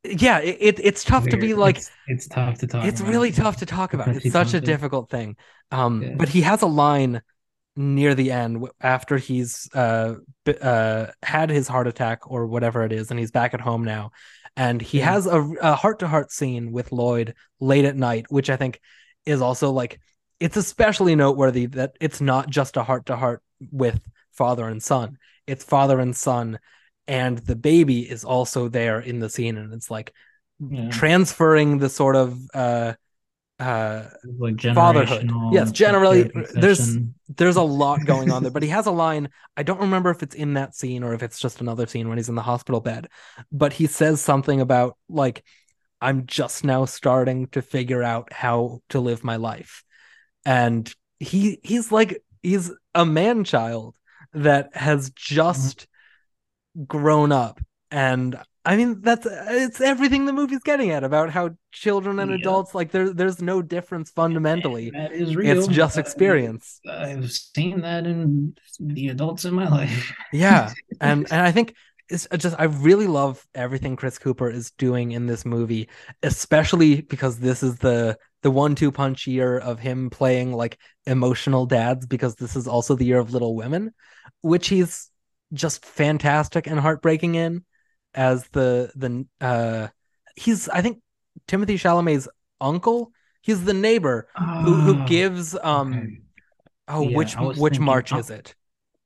yeah, it, it it's tough to be like it's, it's tough to talk. it's about. really tough to talk about. It's such a difficult thing. Um Yeah. but he has a line near the end after he's uh uh had his heart attack or whatever it is and he's back at home now and he Yeah. has a, a heart-to-heart scene with Lloyd late at night which I think is also like it's especially noteworthy that it's not just a heart-to-heart with father and son it's father and son and the baby is also there in the scene and it's like Yeah. transferring the sort of uh uh like fatherhood. Yes, generally, there's- there's a lot going on there but he has a line i don't remember if it's in that scene or if it's just another scene when he's in the hospital bed but he says something about like i'm just now starting to figure out how to live my life and he he's like he's a man child that has just grown up and i mean that's it's everything the movie's getting at about how children and Yeah. adults like there, there's no difference fundamentally that is real. it's just experience I've seen that in the adults in my life. yeah and and i think it's just i really love everything chris cooper is doing in this movie especially because this is the the one-two punch year of him playing like emotional dads because this is also the year of little women which he's just fantastic and heartbreaking in as the the uh he's i think timothy chalamet's uncle he's the neighbor who who Oh, gives um okay. oh Yeah, which which thinking- march oh, is it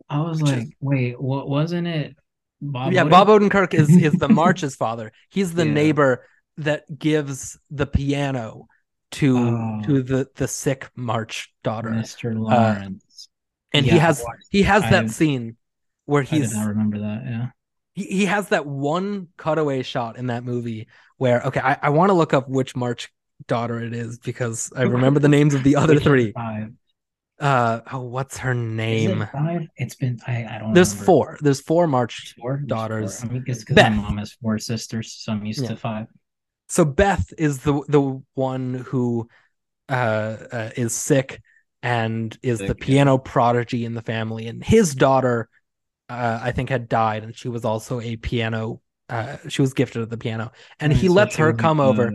I was which like, is- wait, what wasn't it? Bob yeah, Odenkirk? Bob Odenkirk is is the March's father. He's the Yeah. neighbor that gives the piano to Oh. to the the sick March daughter, Mr. Lawrence. and he Yeah, I has he has that I- scene where I did he's not remember that. Yeah. he, he has that one cutaway shot in that movie where okay, I, I want to look up which March daughter it is because I remember the names of the other three. Five. Uh oh, what's her Is name? it five? It's been I, I don't. There's remember. four. There's four March Four There's daughters. Four. I mean, because my Beth. mom has four sisters, so I'm used Yeah. to five. so Beth is the the one who uh, uh is sick and is the Sick, yeah. piano prodigy in the family and his daughter uh I think had died and she was also a piano uh she was gifted at the piano. And he so lets her come over.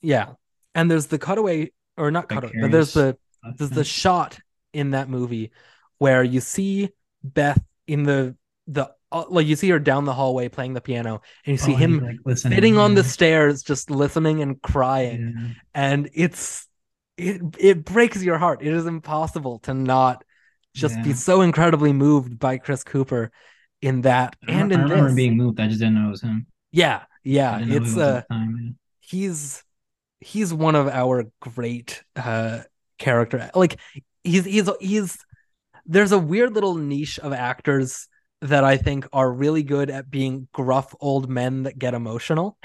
yeah. And there's the cutaway or not cutaway but there's the there's the shot in that movie where you see Beth in the the uh, like you see her down the hallway playing the piano and you see Oh, him like listening. sitting on the stairs just listening and crying. Yeah. and it's it it breaks your heart. It is impossible to not just be so incredibly moved by chris cooper in that and re- I remember this being moved. I just didn't know it was him. yeah yeah it's uh time, he's he's one of our great uh character like he's he's he's there's a weird little niche of actors that I think are really good at being gruff old men that get emotional.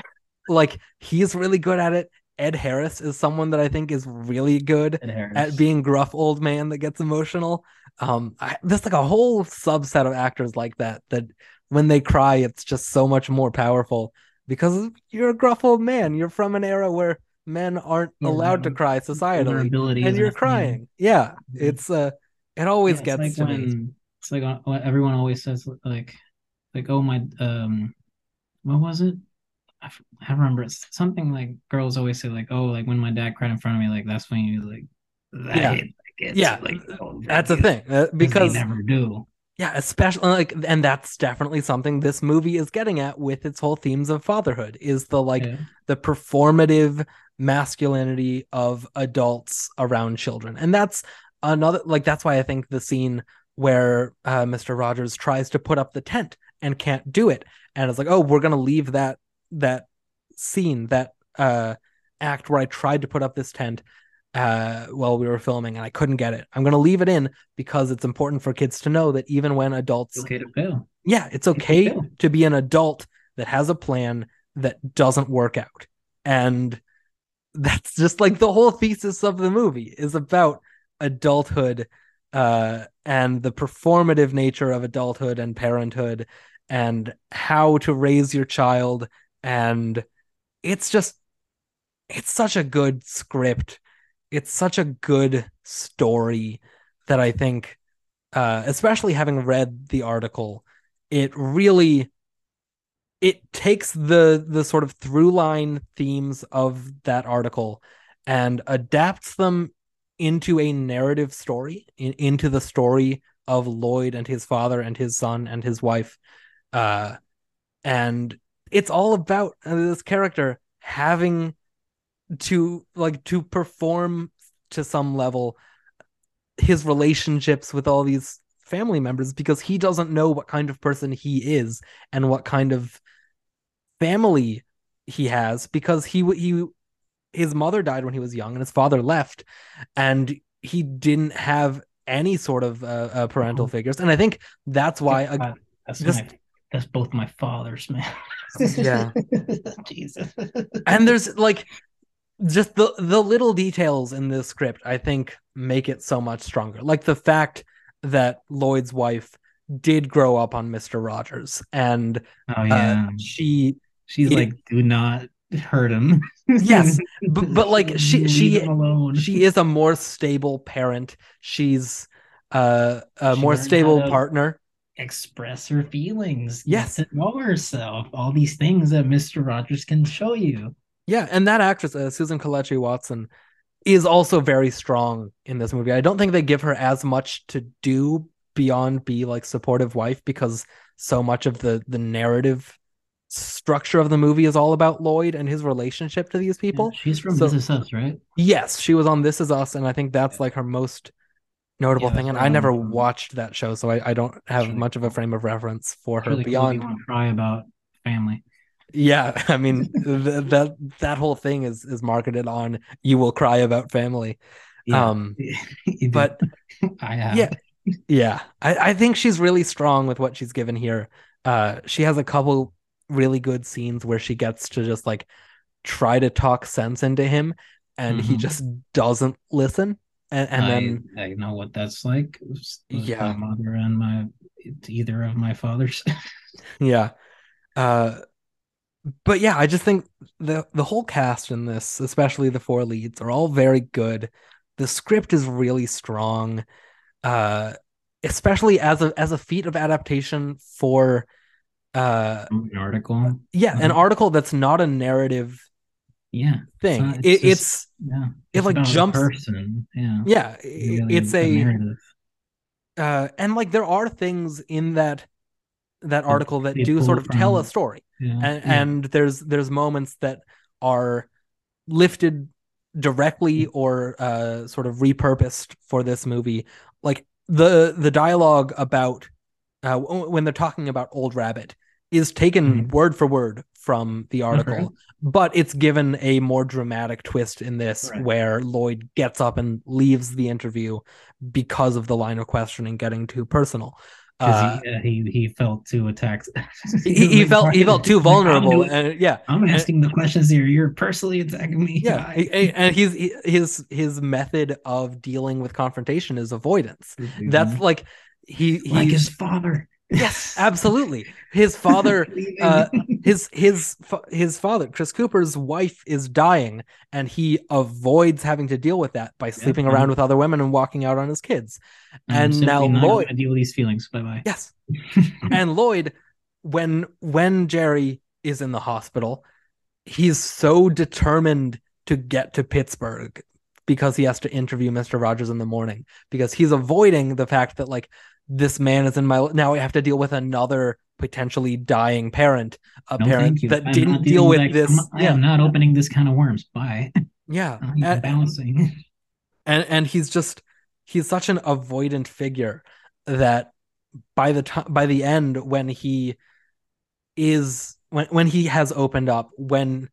Like he's really good at it. Ed Harris is someone that I think is really good at being gruff old man that gets emotional. Um, I, there's like a whole subset of actors like that that when they cry, it's just so much more powerful because you're a gruff old man. You're from an era where men aren't Yeah, allowed to cry societally, and you're a thing. crying. Yeah, it's uh, it always Yeah, gets like me. it's like uh, everyone always says like like oh my um what was it I, remember it's something like girls always say like oh like when my dad cried in front of me like that's when you like that Yeah. Yeah, like That's a thing uh, they never do Yeah, especially like, and that's definitely something this movie is getting at with its whole themes of fatherhood is the like yeah. the performative masculinity of adults around children, and that's another like that's why I think the scene where uh, Mr. Rogers tries to put up the tent and can't do it, and it's like, oh, we're gonna leave that that scene that uh act where I tried to put up this tent uh while we were filming and I couldn't get it. I'm going to leave it in because it's important for kids to know that even when adults it's okay to fail yeah, it's okay fail. to be an adult that has a plan that doesn't work out. And that's just like the whole thesis of the movie is about adulthood uh and the performative nature of adulthood and parenthood and how to raise your child and it's just it's such a good script it's such a good story that i think uh especially having read the article it really it takes the the sort of through line themes of that article and adapts them into a narrative story in, into the story of Lloyd and his father and his son and his wife. Uh and it's all about uh, this character having to like to perform to some level his relationships with all these family members because he doesn't know what kind of person he is and what kind of family he has because he he his mother died when he was young and his father left and he didn't have any sort of uh, uh, parental Mhm. figures and i think that's why uh, that's just- my, that's both my fathers, man. Yeah. Jesus. and there's like just the the little details in this script i think make it so much stronger like the fact that lloyd's wife did grow up on mr rogers and Oh yeah. uh, she She's he- like, do not hurt him. Yes, but, but like she she she is a more stable parent she's uh, a She more stable partner express her feelings. Yes. Know herself. All these things that Mr. Rogers can show you. Yeah and that actress uh, susan Kelechi watson is also very strong in this movie i don't think they give her as much to do beyond be like supportive wife because so much of the the narrative structure of the movie is all about lloyd and his relationship to these people Yeah, she's from So- This Is Us, right? Yes, she was on This Is Us, and I think that's like her most notable Yeah, thing. And I never watched that show, so I, I don't have much of a frame of reference for her really beyond. to cry about family. Yeah, I mean th- that that whole thing is is marketed on you will cry about family. Yeah. Um, but I have. yeah, yeah, I, I think she's really strong with what she's given here. Uh, she has a couple really good scenes where she gets to just like try to talk sense into him, and he Mhm. just doesn't listen. And, and I, then I know what that's like. Yeah. My mother and my either of my fathers. Yeah. Uh but yeah, I just think the the whole cast in this, especially the four leads, are all very good. The script is really strong. Uh especially as a as a feat of adaptation for uh An article. yeah, an Mhm. article that's not a narrative Yeah. thing. not- it's it, just- it's Yeah. It, It's like, jumps- person. Yeah. yeah, Really it's a narrative. uh and like there are things in that that article that do sort of tell a story. Yeah. and, yeah. and there's there's moments that are lifted directly or uh sort of repurposed for this movie like the the dialogue about uh when they're talking about old rabbit is taken Mhm. word for word from the article Okay. but it's given a more dramatic twist in this Right. where lloyd gets up and leaves the interview because of the line of questioning getting too personal uh, he, uh, he he felt too attacked. he, he felt he felt too vulnerable and yeah I'm asking the questions here. You're personally attacking me. yeah Why? a- a- and he's he- his his method of dealing with confrontation is avoidance that's like he he like his father. Yes. Absolutely. His father uh, his his his father chris cooper's wife is dying and he avoids having to deal with that by sleeping and- around with other women and walking out on his kids. I'm and now Lloyd- deal with these feelings. Bye bye. yes. And lloyd when when jerry is in the hospital he's so determined to get to pittsburgh because he has to interview mr rogers in the morning because he's avoiding the fact that like this man is in my now i have to deal with another potentially dying parent a No, parent that I'm didn't deal with that. this I'm not- I yeah am not opening this kind of worms. Bye. yeah and, balancing. and and he's just he's such an avoidant figure that by the time by the end when he is when when he has opened up when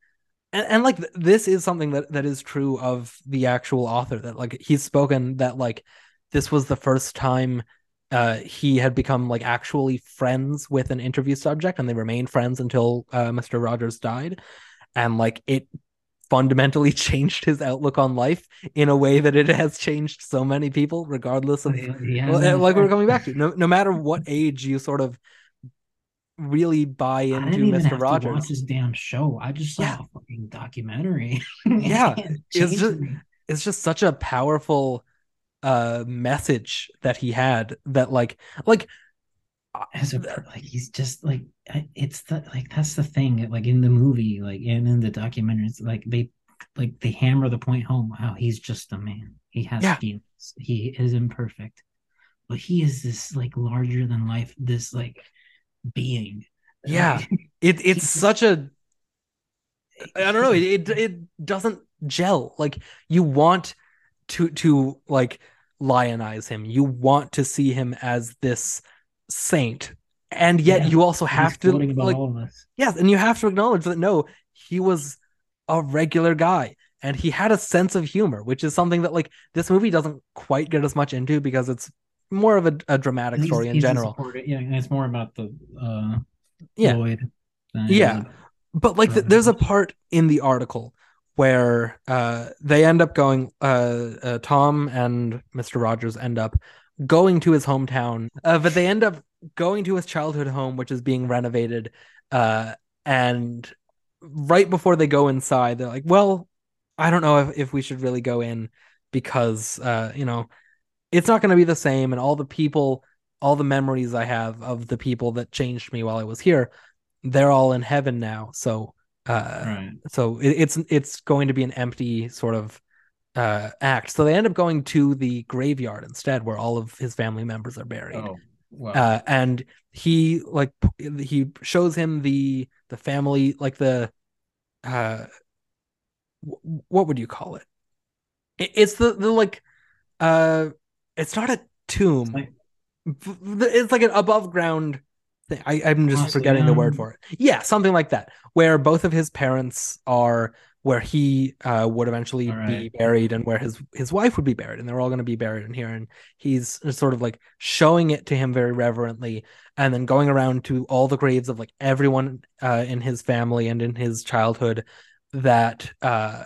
and, and like th- this is something that that is true of the actual author that like he's spoken that like this was the first time uh he had become like actually friends with an interview subject and they remained friends until uh, Mr. Rogers died and like it fundamentally changed his outlook on life in a way that it has changed so many people regardless of He- he well, uh, like we're coming back to no, no matter what age you sort of really buy into Mr. to watch Rogers this damn show. I just saw Yeah. a fucking documentary. Yeah, It it's just- me. it's just such a powerful uh message that he had that like like as a like he's just like it's the like that's the thing like in the movie like and in the documentaries like they like they hammer the point home how he's just a man. He has Yeah. feelings he is imperfect. But he is this like larger than life this like being. Yeah. Like, it it's such a I don't know it, it it doesn't gel. Like you want to to like lionize him you want to see him as this saint and yet Yeah, you also have to like all of us Yes, and you have to acknowledge that no, he was a regular guy. and he had a sense of humor, which is something that like this movie doesn't quite get as much into because it's more of a, a dramatic story in general. Yeah, and it's more about the uh Yeah. Lloyd. Yeah. But like, th- Right. there's a part in the article where uh, they end up going. Uh, uh, Tom and Mr. Rogers end up going to his hometown, uh, but they end up going to his childhood home, which is being renovated. Uh, and right before they go inside, they're like, "Well, I don't know if, if we should really go in because you know it's not going to be the same, and all the people, all the memories I have of the people that changed me while I was here." they're all in heaven now so uh Right. so it, it's it's going to be an empty sort of uh act so they end up going to the graveyard instead where all of his family members are buried Oh, wow. uh and he like he shows him the the family like the uh wh- what would you call it, it it's the the like uh it's not a tomb like- it's like an above ground thing. I, I'm just Mausoleum. forgetting the word for it. Yeah, something like that, where both of his parents are, where he uh, would eventually be buried, and where his his wife would be buried, and they're all going to be buried in here. And he's sort of like showing it to him very reverently, and then going around to all the graves of like everyone uh, in his family and in his childhood that uh,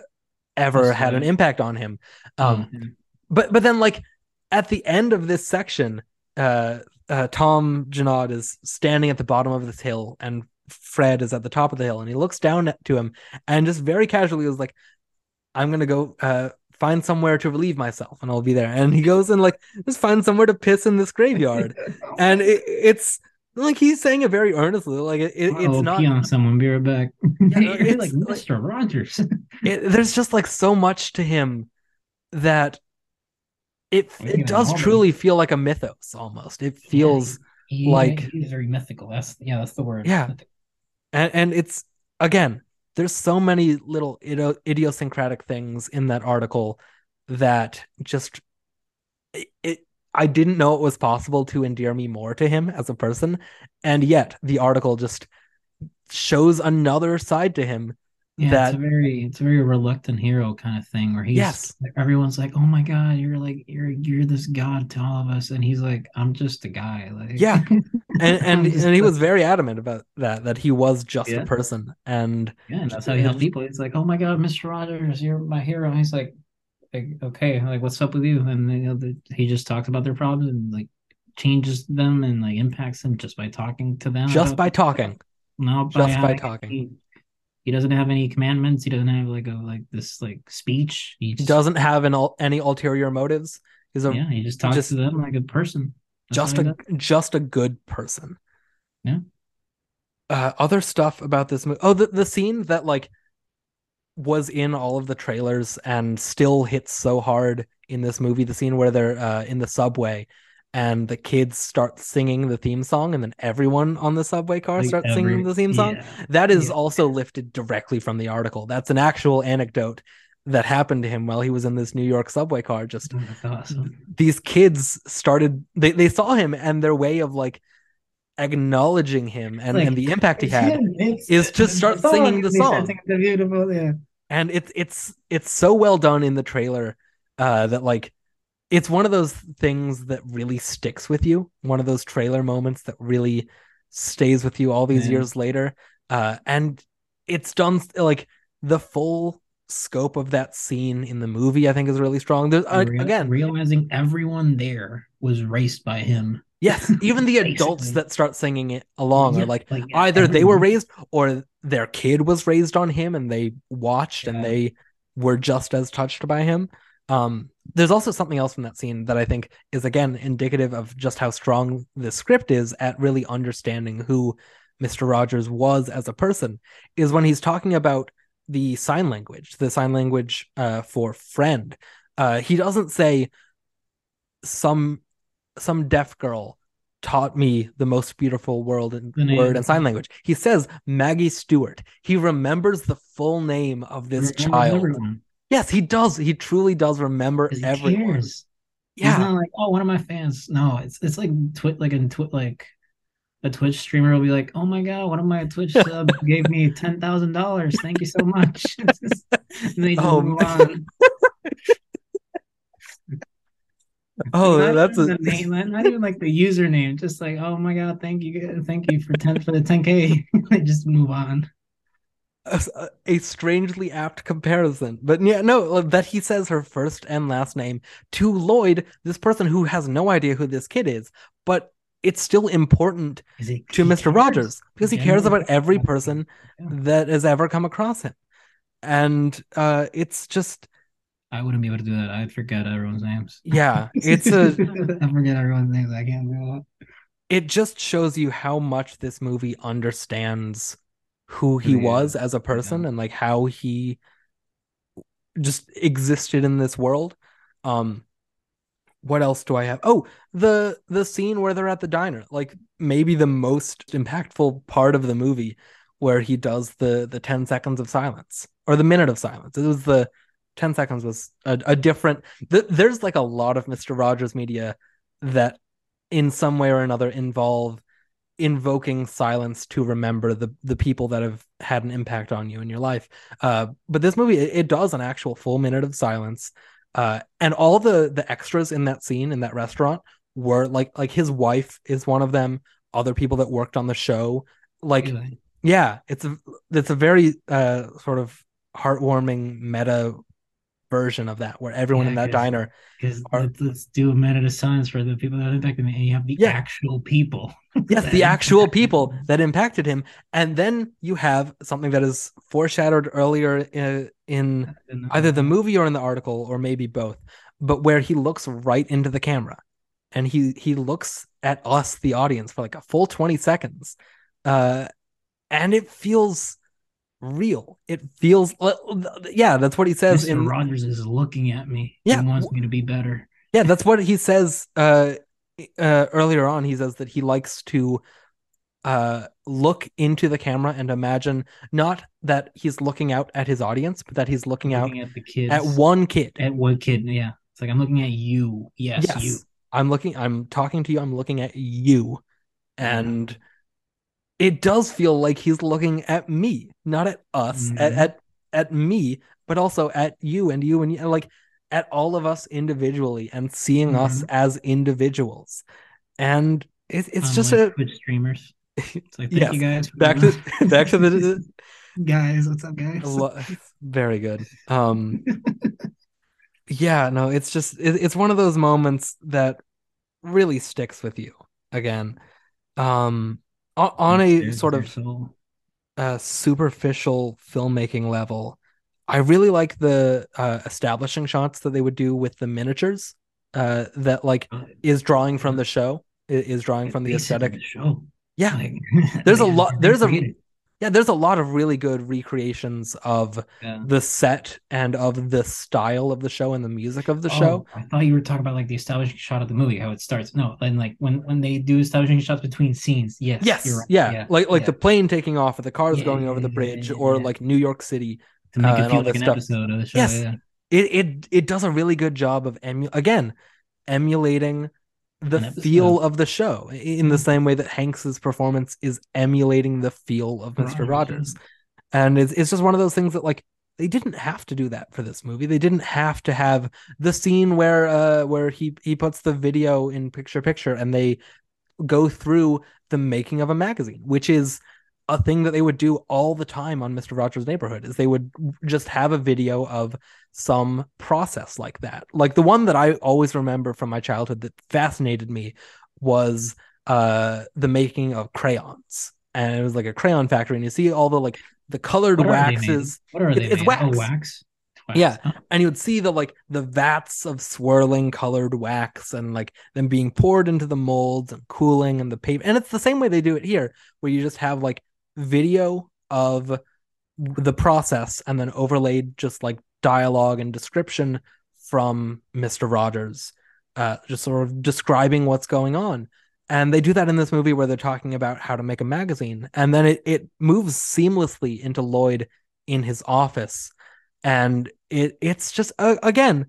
ever That's had an impact on him. Um, Oh, but but then like at the end of this section uh uh tom junod is standing at the bottom of this hill and fred is at the top of the hill and he looks down at- to him and just very casually is like i'm gonna go uh find somewhere to relieve myself and i'll be there and he goes and like just find somewhere to piss in this graveyard and it, it's like he's saying it very earnestly like it, it- it's not pee on someone. Be right back. Yeah, You're it's like like- Mr. Rogers. it, there's just like so much to him that it it does truly feel like a mythos almost it feels He- like- he's very mythical. That's yeah, that's the word. Yeah. Mythical. and, and it's again there's so many little idiosyncratic things in that article that just it, it i didn't know it was possible to endear me more to him as a person and yet the article just shows another side to him Yeah, that- it's a very it's a very reluctant hero kind of thing where he's Yes. like, everyone's like, Oh my god, you're like you're you're this god to all of us and he's like, I'm just a guy. Like Yeah. and and, and he was very adamant about that that he was just Yeah. a person and Yeah, and that's how he helps people. He's like, oh my god, Mr. Rogers, you're my hero. And he's like, like, okay, like what's up with you? And you know, the, he just talks about their problems and like changes them and like impacts them just by talking to them. just by talking no, just by having talking. He doesn't have any commandments. He doesn't have like a like this like speech. He he doesn't have an any ulterior motives he's a Yeah, he just talks just- to them like a person. That's just a just a good person. Yeah. Uh, other stuff about this movie. Oh, the the scene that like was in all of the trailers and still hits so hard in this movie. The scene where they're uh, in the subway and the kids start singing the theme song, and then everyone on the subway car Like starts every- singing the theme song. yeah. That is Yeah. also lifted directly from the article. That's an actual anecdote that happened to him while he was in this New York subway car. Just Oh, awesome. these kids started they, they saw him and their way of like acknowledging him and, Like, and the impact he had is to start the singing the song. beautiful, yeah. and it's it's it's so well done in the trailer uh that like it's one of those things that really sticks with you. One of those trailer moments that really stays with you all these Yeah. years later. Uh and it's done like the full scope of that scene in the movie i think is really strong. There's uh, Real- again realizing everyone there was raised by him. yes even the adults that start singing it along Yeah, are like either they were raised or their kid was raised on him and they watched and they were just as touched by him um there's also something else from that scene that i think is again indicative of just how strong the script is at really understanding who mr rogers was as a person is when he's talking about the sign language the sign language uh for friend uh he doesn't say some some deaf girl taught me the most beautiful world and The name. word and sign language. He says Maggie Stewart. He remembers the full name of this child. everyone, Yes, he does. He truly does remember he everyone. cares. He's Yeah. not like, oh, one of my fans. No, it's it's like twit like in twit like a Twitch streamer will be like, "Oh my god, one of my Twitch sub gave me ten thousand dollars. Thank you so much." and they just Oh, move on. Oh, Not that's a name, not even like the username. Just like, "Oh my god, thank you, thank you for ten for the ten k." they just move on. A, a strangely apt comparison. But yeah, no, that he says her first and last name to Lloyd, this person who has no idea who this kid is, but it's still important he to he Mr. cares? Rogers because he cares about every person that has ever come across him. And uh it's just I wouldn't be able to do that. I'd forget everyone's names. yeah, it's a I forget everyone's names. I can't do that. it just shows you how much this movie understands who he he was as a person yeah. and like how he just existed in this world. Um what else do I have? Oh, the the scene where they're at the diner, like maybe the most impactful part of the movie where he does the the 10 seconds of silence or the minute of silence. It was the 10 seconds was a, a different th- there's like a lot of Mr. Rogers media that in some way or another involve invoking silence to remember the the people that have had an impact on you in your life. Uh, but this movie it, it does an actual full minute of silence, uh, and all the the extras in that scene in that restaurant were like like his wife is one of them. Other people that worked on the show, like Really. yeah, it's a it's a very uh sort of heartwarming meta version of that where everyone Yeah, in that diner Because Are- let's, let's do a minute of silence for the people that impacted me, and you have the Yeah. actual people. Yes, the actual people him. that impacted him, and then you have something that is foreshadowed earlier in, in either the uh, movie or in the article, or maybe both. But where he looks right into the camera, and he he looks at us, the audience, for like a full twenty seconds, uh, and it feels real. It feels, yeah, that's what he says Mr. in Rogers is looking at me. Yeah. He wants me to be better. Yeah, that's what he says uh, uh, earlier on. He says that he likes to uh, look into the camera and imagine not that he's looking out at his audience, but that he's looking out at the kids. at one kid. At one kid. Yeah. It's like I'm looking at you. Yes, yes, you. I'm looking. I'm talking to you. I'm looking at you, and it does feel like he's looking at me, not at us, at Mhm. at at me, but also at you and you and you, like at all of us individually, and seeing us Mhm. as individuals, and it, it's just Unlike a Twitch streamers. It's like thank Yes. you guys. back to back to the guys. What's up, guys? lo- very good. Um, yeah, no, it's just it, it's one of those moments that really sticks with you again. Um, o- on a sort of uh, superficial filmmaking level, I really like the uh, establishing shots that they would do with the miniatures. Uh, that like Uh, is drawing from the show, is drawing from the aesthetic. the show. Yeah, Like, There's a lot- there's a-. yeah. There's a lot of really good recreations of Yeah. the set and of the style of the show and the music of the Oh, show. I thought you were talking about like the establishing shot of the movie, how it starts. No, and like when when they do establishing shots between scenes. Yes, Yes, you're right. yeah. like like yeah. the plane taking off or the cars Yeah, going over the yeah, bridge yeah, or like New York City. to make uh, it and feel like an stuff. episode of the show. Yes. Yeah. It it it does a really good job of emu again emulating the feel of the show in the Mhm. same way that Hanks's performance is emulating the feel of Mr. Rogers, Rogers. And it's it's just one of those things that like they didn't have to do that for this movie. They didn't have to have the scene where uh where he he puts the video in picture picture and they go through the making of a magazine, which is a thing that they would do all the time on Mr. Rogers' Neighborhood is they would just have a video of some process like that. Like the one that I always remember from my childhood that fascinated me was uh the making of crayons. And it was like a crayon factory and you see all the like the colored What waxes What are It- they? it's made? wax. Oh, wax. Wax. Yeah. And you would see the like the vats of swirling colored wax and like them being poured into the molds and cooling and the paper and it's the same way they do it here where you just have like video of the process and then overlaid just like dialogue and description from Mr. Rogers uh just sort of describing what's going on. And they do that in this movie where they're talking about how to make a magazine. And then it it moves seamlessly into Lloyd in his office. And it it's just uh, again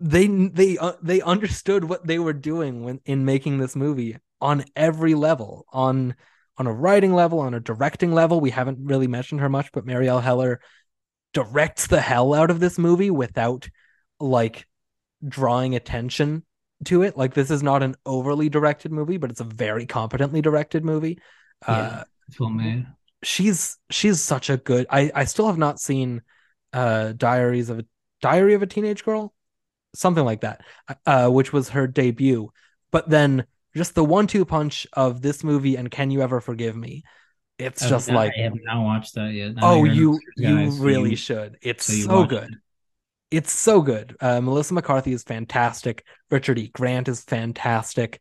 they they uh, they understood what they were doing when in making this movie on every level on on a writing level on a directing level. We haven't really mentioned her much but marielle heller directs the hell out of this movie without like drawing attention to it like this is not an overly directed movie but it's a very competently directed movie uh Yeah. Well made. she's she's such a good I I still have not seen uh Diaries of a Diary of a Teenage Girl something like that uh which was her debut but then just the one two punch of this movie and Can You Ever Forgive Me it's I've just not- like I have not watched that yet. Oh you you really you- should it's so so good it. it's so good. Uh, Melissa McCarthy is fantastic. Richard E. Grant is fantastic.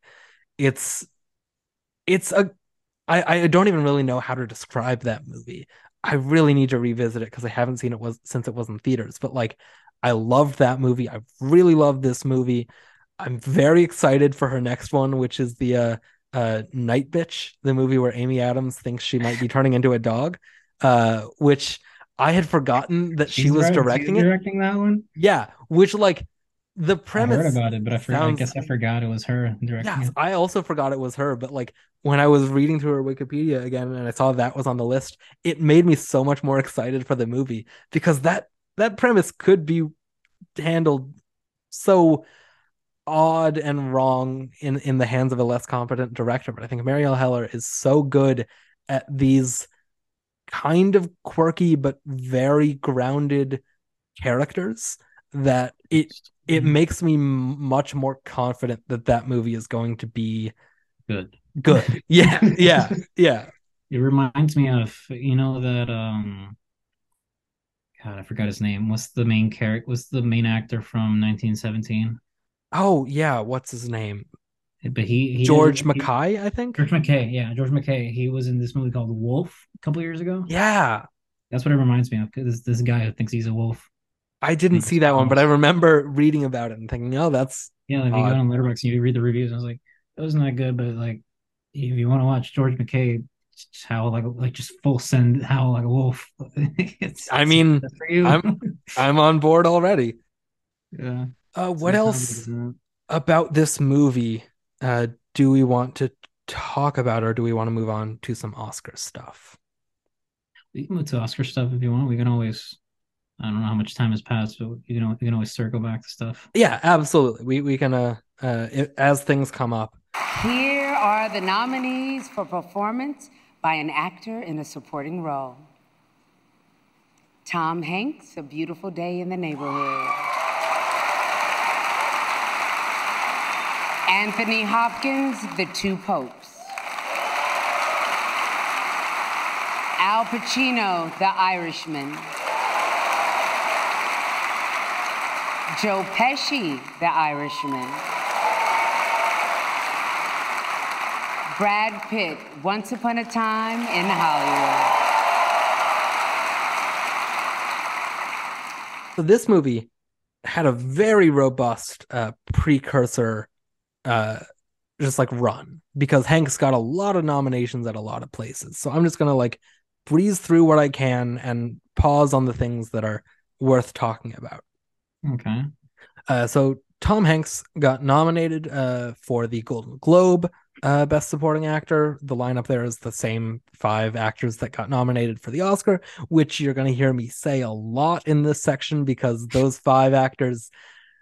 It's it's a I I don't even really know how to describe that movie. I really need to revisit it because I haven't seen it was since it was in theaters. But like, I loved that movie. I really love this movie. I'm very excited for her next one, which is the uh uh Nightbitch, the movie where Amy Adams thinks she might be turning into a dog. Uh, which I had forgotten that she She's was direct- she's directing it. Directing that one. Yeah, which like the premise I heard about it, but I, for, I guess I forgot it was her directing Yes, it. I also forgot it was her, but like when I was reading through her Wikipedia again and I saw that was on the list, it made me so much more excited for the movie because that that premise could be handled so odd and wrong in in the hands of a less competent director. But I think Marielle Heller is so good at these kind of quirky but very grounded characters that it it Mhm. makes me much more confident that that movie is going to be good. good. Yeah, yeah, yeah. It reminds me of you know that um God, I forgot his name. What's the main character? What's the main actor from 1917? Oh yeah, what's his name? But he, he George MacKay, I think. George MacKay, yeah, George MacKay. He was in this movie called Wolf a couple years ago. Yeah, That's what it reminds me of. This this guy who thinks he's a wolf. I didn't see that one, but I remember reading about it and thinking, oh, that's Yeah, like if you Odd. go on Letterboxd and you read the reviews, I was like, it wasn't that good, but like if you want to watch George MacKay howl like like just full send how like a wolf. it's, I mean. I'm- I'm on board already. yeah. Uh, what else about this movie uh, do we want to talk about, or do we want to move on to some Oscar stuff? We can move to Oscar stuff if you want. We can always. I don't know how much time has passed, but you can you can always circle back to stuff. Yeah, absolutely. We we can uh, uh i- as things come up. Here are the nominees for performance by an actor in a supporting role Tom Hanks, A Beautiful Day in the Neighborhood. Anthony Hopkins, The Two Popes. Al Pacino, The Irishman. Joe Pesci, The Irishman. Brad Pitt, Once Upon a Time in Hollywood. So this movie had a very robust uh, precursor, uh, just like run because Hanks got a lot of nominations at a lot of places. So I'm just gonna like breeze through what I can and pause on the things that are worth talking about. Okay. Uh, so Tom Hanks got nominated uh, for the Golden Globe uh, Best Supporting Actor. The lineup there is the same five actors that got nominated for the Oscar, which you're going to hear me say a lot in this section because those five actors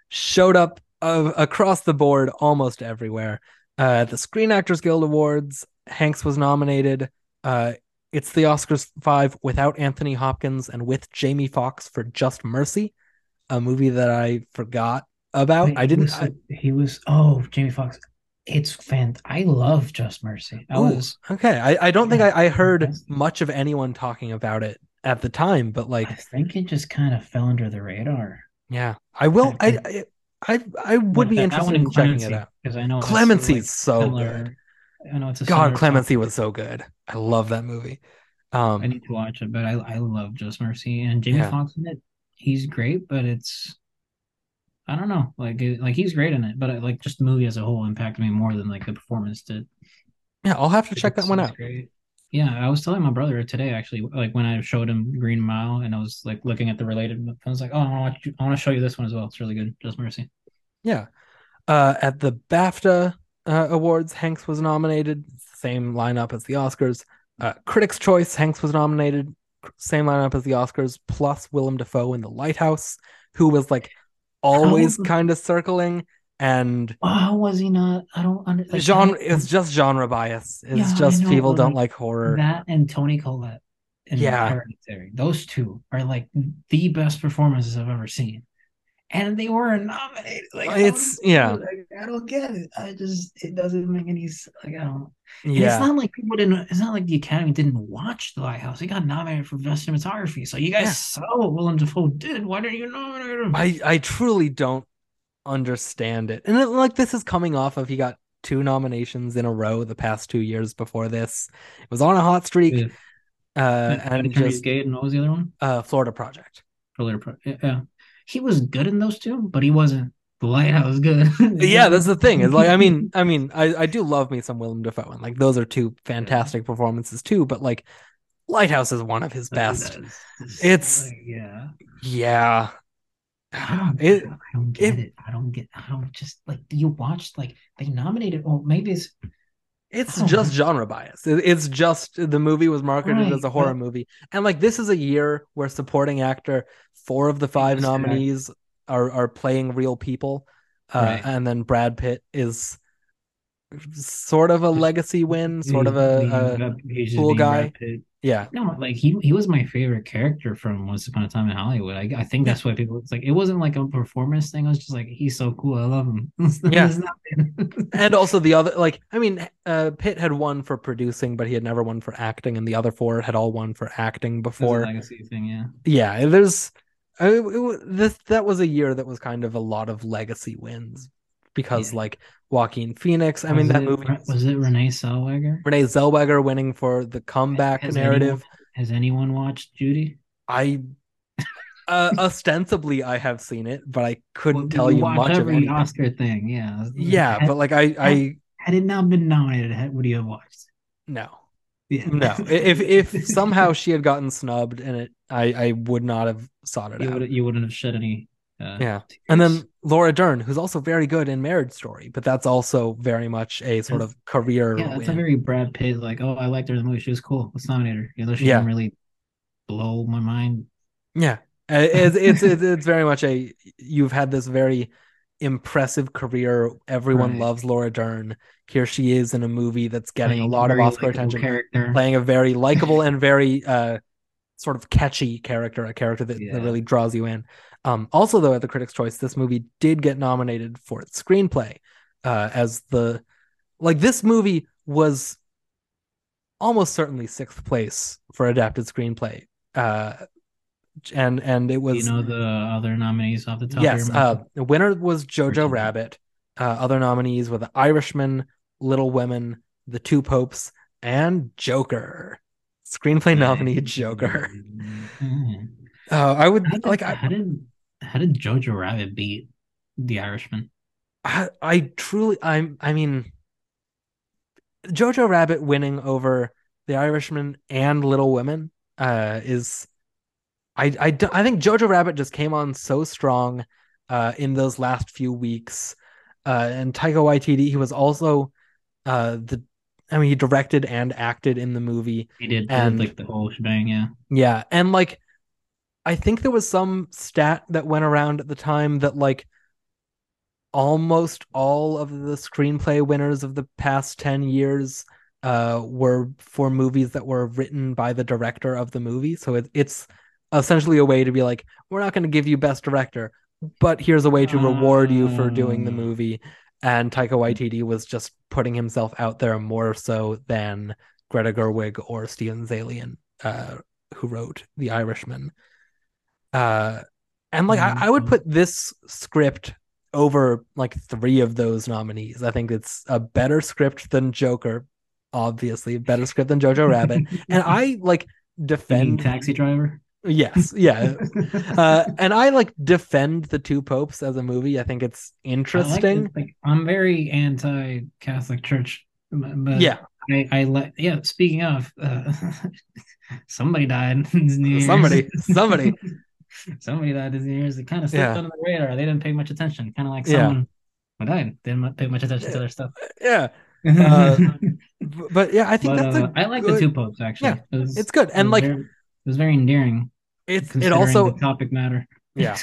showed up uh, across the board almost everywhere. Uh, the Screen Actors Guild Awards, Hanks was nominated. Uh, it's the Oscars five without Anthony Hopkins and with Jamie Foxx for Just Mercy, a movie that I forgot about. Wait, I didn't. was- I, he was. Oh, Jamie Foxx. It's fan. I love Just Mercy. I Ooh, was. okay. I, I don't think I, I heard fantastic. much of anyone talking about it at the time, but like, I think it just kind of fell under the radar. yeah, I will. I I- I I, I would be That- interested in checking it out. because I know Clemency's like, so similar- good. I know it's a God, Clemency topic. was so good. I love that movie. I Um, need to watch it, but I I love Just Mercy and Jamie Yeah. Foxx in it. He's great, but it's I don't know, like like he's great in it, but uh, like just the movie as a whole impacted me more than like the performance did. yeah, I'll have to check that one out. Great. Yeah, I was telling my brother today actually, like when I showed him Green Mile and I was like looking at the related, I was like, oh, I want I want to show you this one as well. It's really good. Just Mercy. Yeah. Uh, at the BAFTA uh, awards, Hanks was nominated. Same lineup as the Oscars. Uh, Critics' Choice, Hanks was nominated. Same lineup as the Oscars, plus Willem Dafoe in The Lighthouse, who was like always kind of circling. And Oh, was he not? I don't understand. like, genre, it's just genre bias. It's Yeah, just people don't like, horror. that and Toni Collette in Yeah. Hereditary. Those two are like the best performances I've ever seen. And they were nominated. Like It's- yeah. like, I don't get it. I just it doesn't make any s- like I don't. And yeah. it's not like people didn't. It's not like the Academy didn't watch The Lighthouse. He got nominated for best cinematography. So you guys Yeah. saw what Willem Dafoe did. Why didn't you nominate him? I I truly don't understand it. And it, like this is coming off of he got two nominations in a row the past two years before this. It was on a hot streak. With Uh and Hereditary's just Gate and what was the other one? uh Florida Project. Earlier Pro- yeah, yeah. He was good in those two, but he wasn't The Lighthouse good. Yeah, that's the thing. It's like I mean, I mean, I, I do love me some Willem Dafoe, and like those are two fantastic performances too. But like, Lighthouse is one of his best. It's- like, yeah. Yeah, I don't, it. I don't get it- it. I don't get. I don't just like. You watch like they nominated? Well, maybe it's It's just man. genre bias. It- It's just the movie was marketed Right, as a horror but- movie, and like this is a year where supporting actor, four of the five nominees are are playing real people, uh, Right. and then Brad Pitt is sort of a legacy win, sort of a, a cool guy. Brad Pitt. Yeah. No, like he he was my favorite character from Once Upon a Time in Hollywood. I, I think that's why people. It's like it wasn't like a performance thing. I was just like he's so cool. I love him. Yeah. And also the other like i mean uh pitt had won for producing but he had never won for acting and the other four had all won for acting before legacy thing. Yeah. yeah there's I, it, this that was a year that was kind of a lot of legacy wins because Yeah. like Joaquin Phoenix i mean Was that it- movie was it Renee Zellweger? Renee Zellweger winning for the comeback Has narrative anyone- has anyone watched Judy? i uh, ostensibly i have seen it but i couldn't Well, tell you much of anything Oscar thing. Yeah. yeah Had, but like i i had it not been nominated, would you have watched? no Yeah. No, if if somehow she had gotten snubbed and it, I I would not have sought it you out. would you wouldn't have shed any. Uh, Yeah, tears. and then Laura Dern, who's also very good in Marriage Story, but that's also very much a sort of career. yeah, it's a very Brad Pitt. Like, oh, I liked her in the movie. She was cool. Let's nominate her. You know, she Yeah. didn't really blow my mind. yeah. Uh, It's, it's it's it's very much a you've had this very impressive career. Everyone Right. loves Laura Dern. Here she is in a movie that's getting a lot of very Oscar attention, Character. playing a very likable and very uh sort of catchy character, a character that, Yeah. that really draws you in. Um, also, though, at the Critics' Choice, this movie did get nominated for its screenplay uh, as the like this movie was almost certainly sixth place for adapted screenplay, uh, and and it Do was you know the other nominees off the top? yes, of your mind? uh, the winner was Jojo Rabbit. Uh, other nominees were The Irishman, Little Women, The Two Popes, and Joker. Screenplay nominee Joker. Uh, I would How did, like I, how did how did Jojo Rabbit beat The Irishman? I I truly I'm I mean Jojo Rabbit winning over The Irishman and Little Women uh is I I I think Jojo Rabbit just came on so strong uh in those last few weeks uh and Taika Waititi he was also uh the I mean he directed and acted in the movie He did, he did, And- like the whole shebang. Yeah. Yeah, and like I think there was some stat that went around at the time that like almost all of the screenplay winners of the past 10 years uh were for movies that were written by the director of the movie. So it, it's essentially a way to be like we're not going to give you best director, but here's a way to reward you for doing the Oh. movie. And Taika Waititi was just putting himself out there more so than Greta Gerwig or Steven Zaillian, uh, who wrote The Irishman. Uh, and like I, I would put this script over like three of those nominees. I think it's a better script than Joker, obviously, better script than Jojo Rabbit. And I like defend Taxi Driver. yes, yeah. Uh, and I like defend the two popes as a movie. I think it's I like interesting. Like I'm very anti-Catholic Church, but yeah, I I let yeah. Speaking of, uh, somebody died. This New Year's. Somebody- somebody. somebody this New Year's. It kind of slipped Yeah. under the radar. They didn't pay much attention. Kind of like Yeah. someone I died. Didn't pay much attention to their stuff. Yeah. Uh, But yeah, I think but that's uh, I like good- the two popes actually. Yeah, It was- It's good. And was like very, it was very endearing. it's it also topic matter. yeah.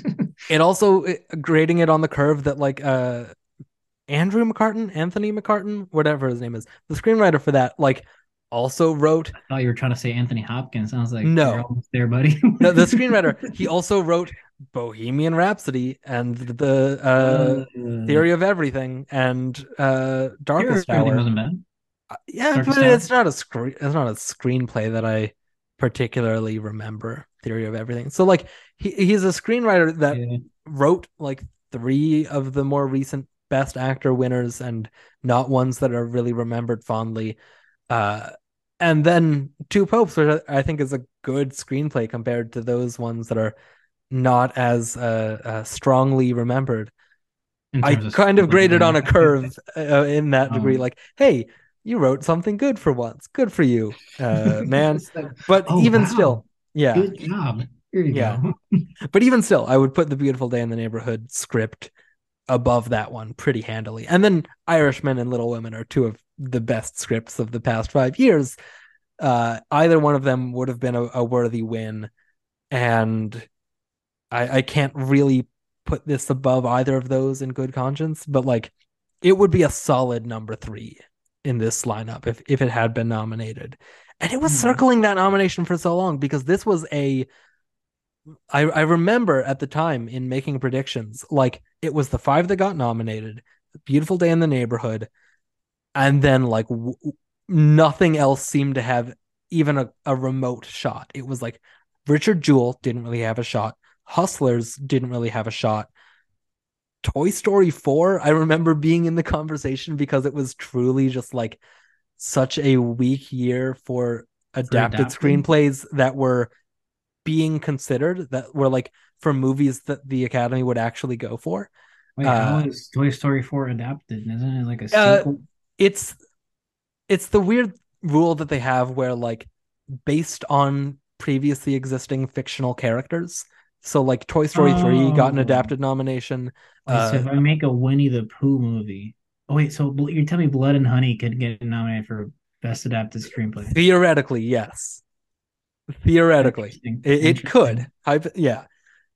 It also it- grading it on the curve that like uh Andrew McCarten, Anthony McCarten, whatever his name is, the screenwriter for that, like also wrote I thought you were trying to say Anthony Hopkins. I was like, No. you're almost there, buddy. no, the screenwriter. He also wrote Bohemian Rhapsody and the uh, Theory of Everything and uh Darkest Hour. wasn't bad. Uh, Yeah, Darkest but Hour. it's not a screen. It's not a screenplay that I particularly remember. Theory of Everything. So like he he's a screenwriter that Yeah. wrote like three of the more recent Best Actor winners and not ones that are really remembered fondly. Uh, and then Two Popes, which I think is a good screenplay compared to those ones that are not as uh, uh, strongly remembered. I of kind of graded on a curve uh, in that degree, Um, like, hey, you wrote something good for once. Good for you, uh, man. But Oh, even wow. still, yeah. Good job. Here you Yeah. go. But even still, I would put the Beautiful Day in the Neighborhood script above that one pretty handily. And then Irishman and Little Women are two of the best scripts of the past five years. Uh, either one of them would have been a, a worthy win, and I, I can't really put this above either of those in good conscience. But like, it would be a solid number three in this lineup if if it had been nominated. And it was Hmm. circling that nomination for so long because this was a I I remember at the time in making predictions, like it was the five that got nominated, Beautiful Day in the Neighborhood, and then like w- nothing else seemed to have even a, a remote shot. It was like Richard Jewell didn't really have a shot, Hustlers didn't really have a shot. Toy Story 4, I remember being in the conversation because it was truly just like such a weak year for adapted adapted? screenplays that were being considered that were like for movies that the Academy would actually go for. Wait, Uh, how is Toy Story 4 adapted? Isn't it like a Uh, sequel? It's it's the weird rule that they have where like based on previously existing fictional characters. So like Toy Story 3 got an Oh. adapted nomination. Wait, so uh, if I make a Winnie the Pooh movie, oh wait, so you're telling me Blood and Honey could get nominated for best adapted screenplay? Theoretically, yes. Theoretically. It, it could. Hypo- yeah.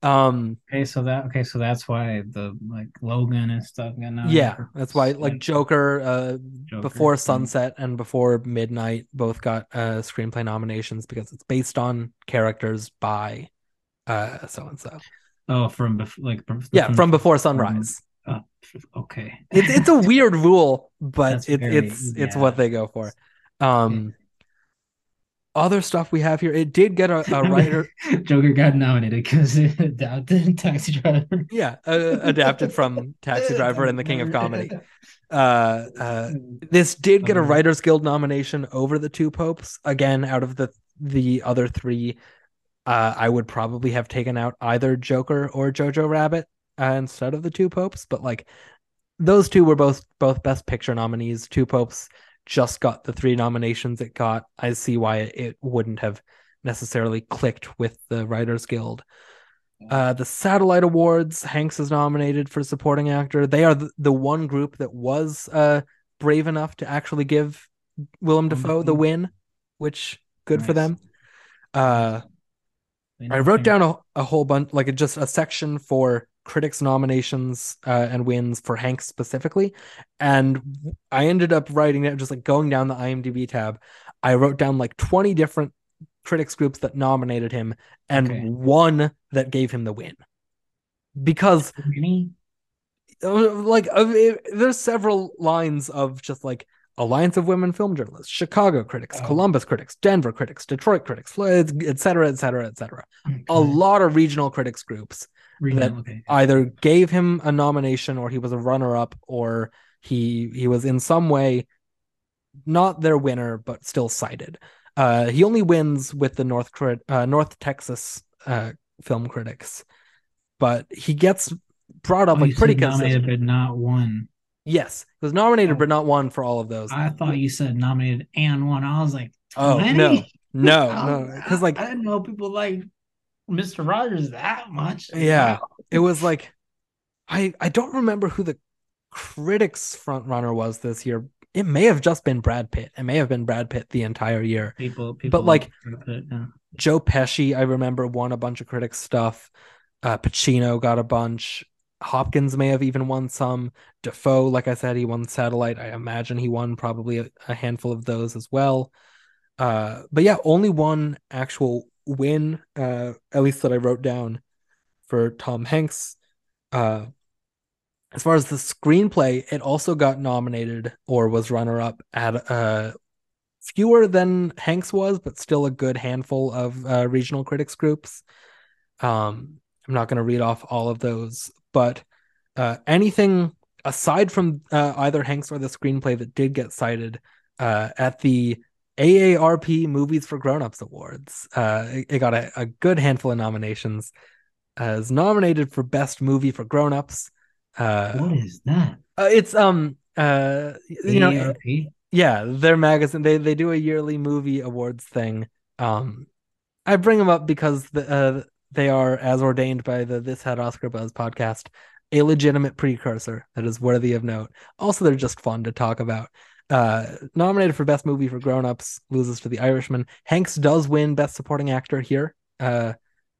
Um Okay, so that okay, so that's why the like Logan and stuff got nominated. yeah, that's why like Joker uh Joker. before. Sunset and before Midnight both got uh screenplay nominations because it's based on characters by uh so and so. Oh, from bef- like from, Yeah, from before sunrise. uh, okay. It's it's a weird rule, but it, very- it's it's what they go for. Um other stuff we have here, it did get a, a writer Joker got nominated because it adapted Taxi Driver. yeah, uh, adapted from Taxi Driver and The King of Comedy. Uh uh this did get a Writers Guild nomination over the two popes. Again, out of the the other three, uh, I would probably have taken out either Joker or Jojo Rabbit uh, instead of the two popes. But like, those two were both both Best Picture nominees. Two popes just got the three nominations it got. I see why it wouldn't have necessarily clicked with the Writers Guild. Uh, the Satellite Awards, Hanks is nominated for supporting actor. They are the, the one group that was uh, brave enough to actually give Willem Dafoe the win, which good for them. Uh, I wrote down a, a whole bunch, like a, just a section for critics nominations uh, and wins for Hanks specifically, and I ended up writing it just like going down the IMDb tab. I wrote down like twenty different critics groups that nominated him, and Okay. one that gave him the win because Really? uh, like it, there's several lines of just like Alliance of Women Film Journalists, Chicago critics, Oh. Columbus critics, Denver critics, Detroit critics, Fl- et cetera, et cetera, et cetera. A lot of regional critics groups that okay. either gave him a nomination or he was a runner-up or he he was in some way not their winner but still cited. Uh, he only wins with the North Crit- uh, North Texas uh, film critics, but he gets brought up Oh, like pretty nominated consistently. but not won. Yes, he was nominated Oh. but not won for all of those. I thought you said nominated and won. I was like, oh many? no, no, I no, because like I didn't know people like Mr. Rogers that much. Yeah. It was like I I don't remember who the critics front runner was this year, it may have just been Brad Pitt. It may have been Brad Pitt the entire year. People, people But, like, it, yeah. Joe Pesci, I remember, won a bunch of critics stuff. Uh, Pacino got a bunch. Hopkins may have even won some. Dafoe, like I said, he won Satellite. I imagine he won probably a, a handful of those as well. Uh, but yeah, only one actual win, uh, at least that I wrote down for Tom Hanks. Uh, as far as the screenplay, it also got nominated or was runner up at uh, fewer than Hanks was, but still a good handful of uh, regional critics groups. Um, I'm not going to read off all of those, but uh, anything aside from uh, either Hanks or the screenplay that did get cited uh, at the AARP Movies for Grown-ups Awards, uh, it, it got a, a good handful of nominations. As nominated for Best Movie for Grown-ups. Uh, What is that? uh, it's um uh you know AARP? yeah, their magazine they they do a yearly movie awards thing. Um I bring them up because the, uh, they are as ordained by the This Had Oscar Buzz podcast, a legitimate precursor that is worthy of note. Also they're just fun to talk about. Uh nominated for best movie for grown-ups, loses to The Irishman. Hanks does win best supporting actor here. Uh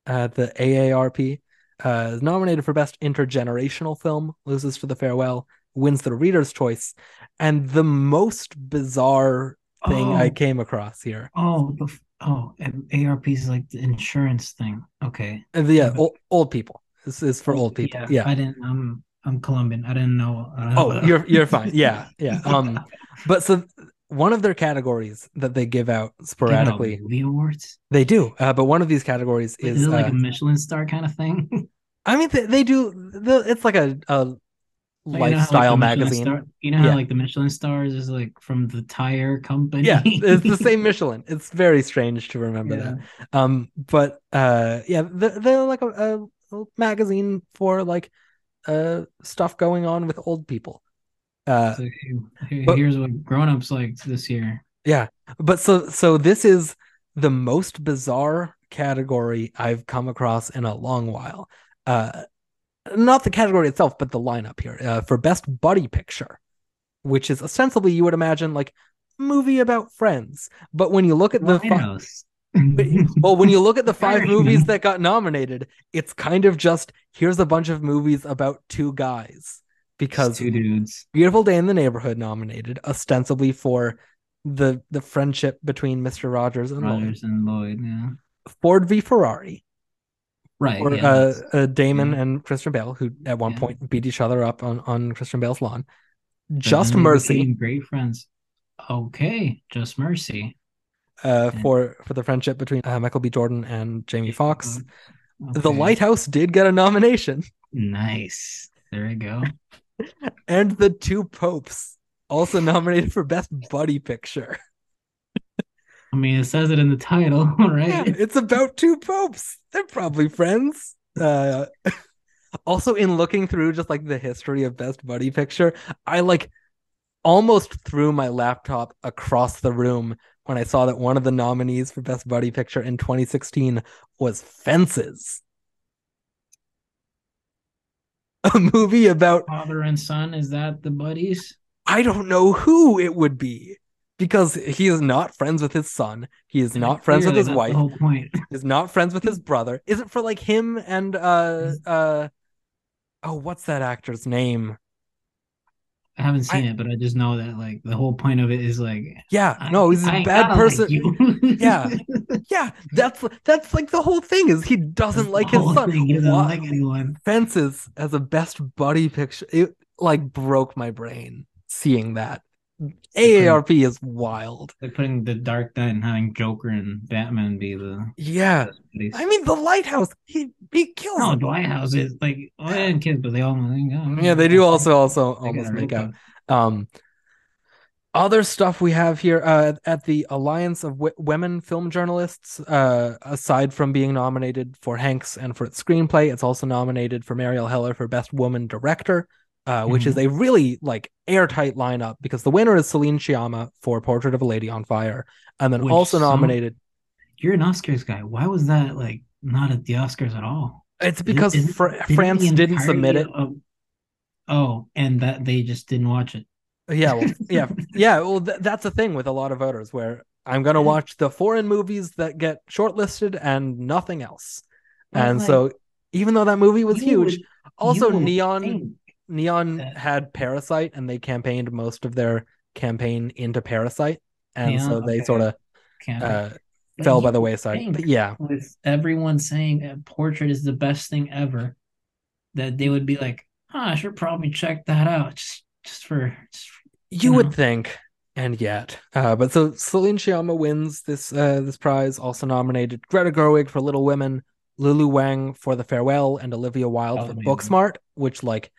at the AARP. Uh, nominated for best intergenerational film, loses to The Farewell, wins the Reader's Choice, and the most bizarre thing I Oh. came across here. Oh, the, oh, and ARP is like the insurance thing. Okay. Uh, yeah, old, old people. This is for old people. Yeah, Yeah. I didn't. I'm I'm Colombian. I didn't know. uh, Oh, you're you're fine. Yeah, yeah. Um, but so one of their categories that they give out sporadically, movie awards. they do. Uh, but one of these categories Is, is, it like uh, a Michelin star kind of thing? I mean, they, they do. The, it's like a, a Like, you know how, like, lifestyle the magazine. star- you know how Yeah. like the Michelin stars is like from the tire company. Yeah, it's the same Michelin. It's very strange to remember Yeah. that. Um, but uh, yeah, they're, they're like a a magazine for like uh stuff going on with old people. Uh, So, here- here- But- here's what grown-ups liked this year. yeah, but so so this is the most bizarre category I've come across in a long while. Uh, not the category itself, but the lineup here uh, for best buddy picture, which is ostensibly you would imagine like movie about friends, but when you look at the fi-. well, when you look at the five movies that got nominated, it's kind of just here's a bunch of movies about two guys because two dudes. Beautiful Day in the Neighborhood nominated ostensibly for the the friendship between Mr. Rogers and Lloyd. Rogers and Lloyd. Yeah. Ford v Ferrari, Right. or yeah, uh, uh, Damon yeah. and Christian Bale, who at one Yeah. point beat each other up on on Christian Bale's lawn. Just Mercy Great friends. Okay, just mercy. Uh, Yeah. for for the friendship between uh, Michael B. Jordan and Jamie Foxx. The Lighthouse did get a nomination. Nice. There we go. and the two popes also nominated for best buddy picture I mean, it says it in the title, right? yeah, it's about two popes they're probably friends uh also in looking through just like the history of best buddy picture i like almost threw my laptop across the room when i saw that one of the nominees for best buddy picture in 2016 was fences a movie about Father and son, is that the buddies? I don't know who it would be because he is not friends with his son. He is not friends with his wife. The whole point. He's not friends with his brother. Is it for like him and uh uh oh what's that actor's name? I haven't seen I- it, but I just know that like the whole point of it is like Yeah, I- no, he's I a ain't bad gotta like person. Yeah. yeah, that's that's like the whole thing is he doesn't That's like his son. He doesn't like anyone. Fences as a best buddy picture. It like broke my brain seeing that. AARP is wild. Like putting the Dark Knight and having Joker and Batman be the Yeah. buddies. I mean, the lighthouse. He he kills. no, him. Dwight House is like oh, and kids, but they all Yeah, they do also also They almost make out. Um, other stuff we have here uh, at the Alliance of w- Women Film Journalists. Uh, aside from being nominated for Hanks and for its screenplay, it's also nominated for Marielle Heller for Best Woman Director. Uh, which is a really like airtight lineup because the winner is Celine Sciamma for Portrait of a Lady on Fire, and then Which also nominated. You're an Oscars guy. Why was that like not at the Oscars at all? It's because Isn't- Fr- didn't France didn't submit it. of- oh, and that they just didn't watch it. Yeah, well, yeah, yeah. Well, th- that's the thing with a lot of voters, where I'm gonna watch the foreign movies that get shortlisted and nothing else. Well, and like, so, even though that movie was huge, would- also Neon think Neon had Parasite, and they campaigned most of their campaign into Parasite, and Yeah, so they okay. sort of uh, fell by the wayside. But yeah, with everyone saying a portrait is the best thing ever, that they would be like, oh, I should probably check that out just just for just you you would think, and yet, uh, but so Celine Sciamma wins this uh, this prize. Also nominated Greta Gerwig for Little Women, Lulu Wang for The Farewell, and Olivia Wilde Oh, for. Booksmart, which like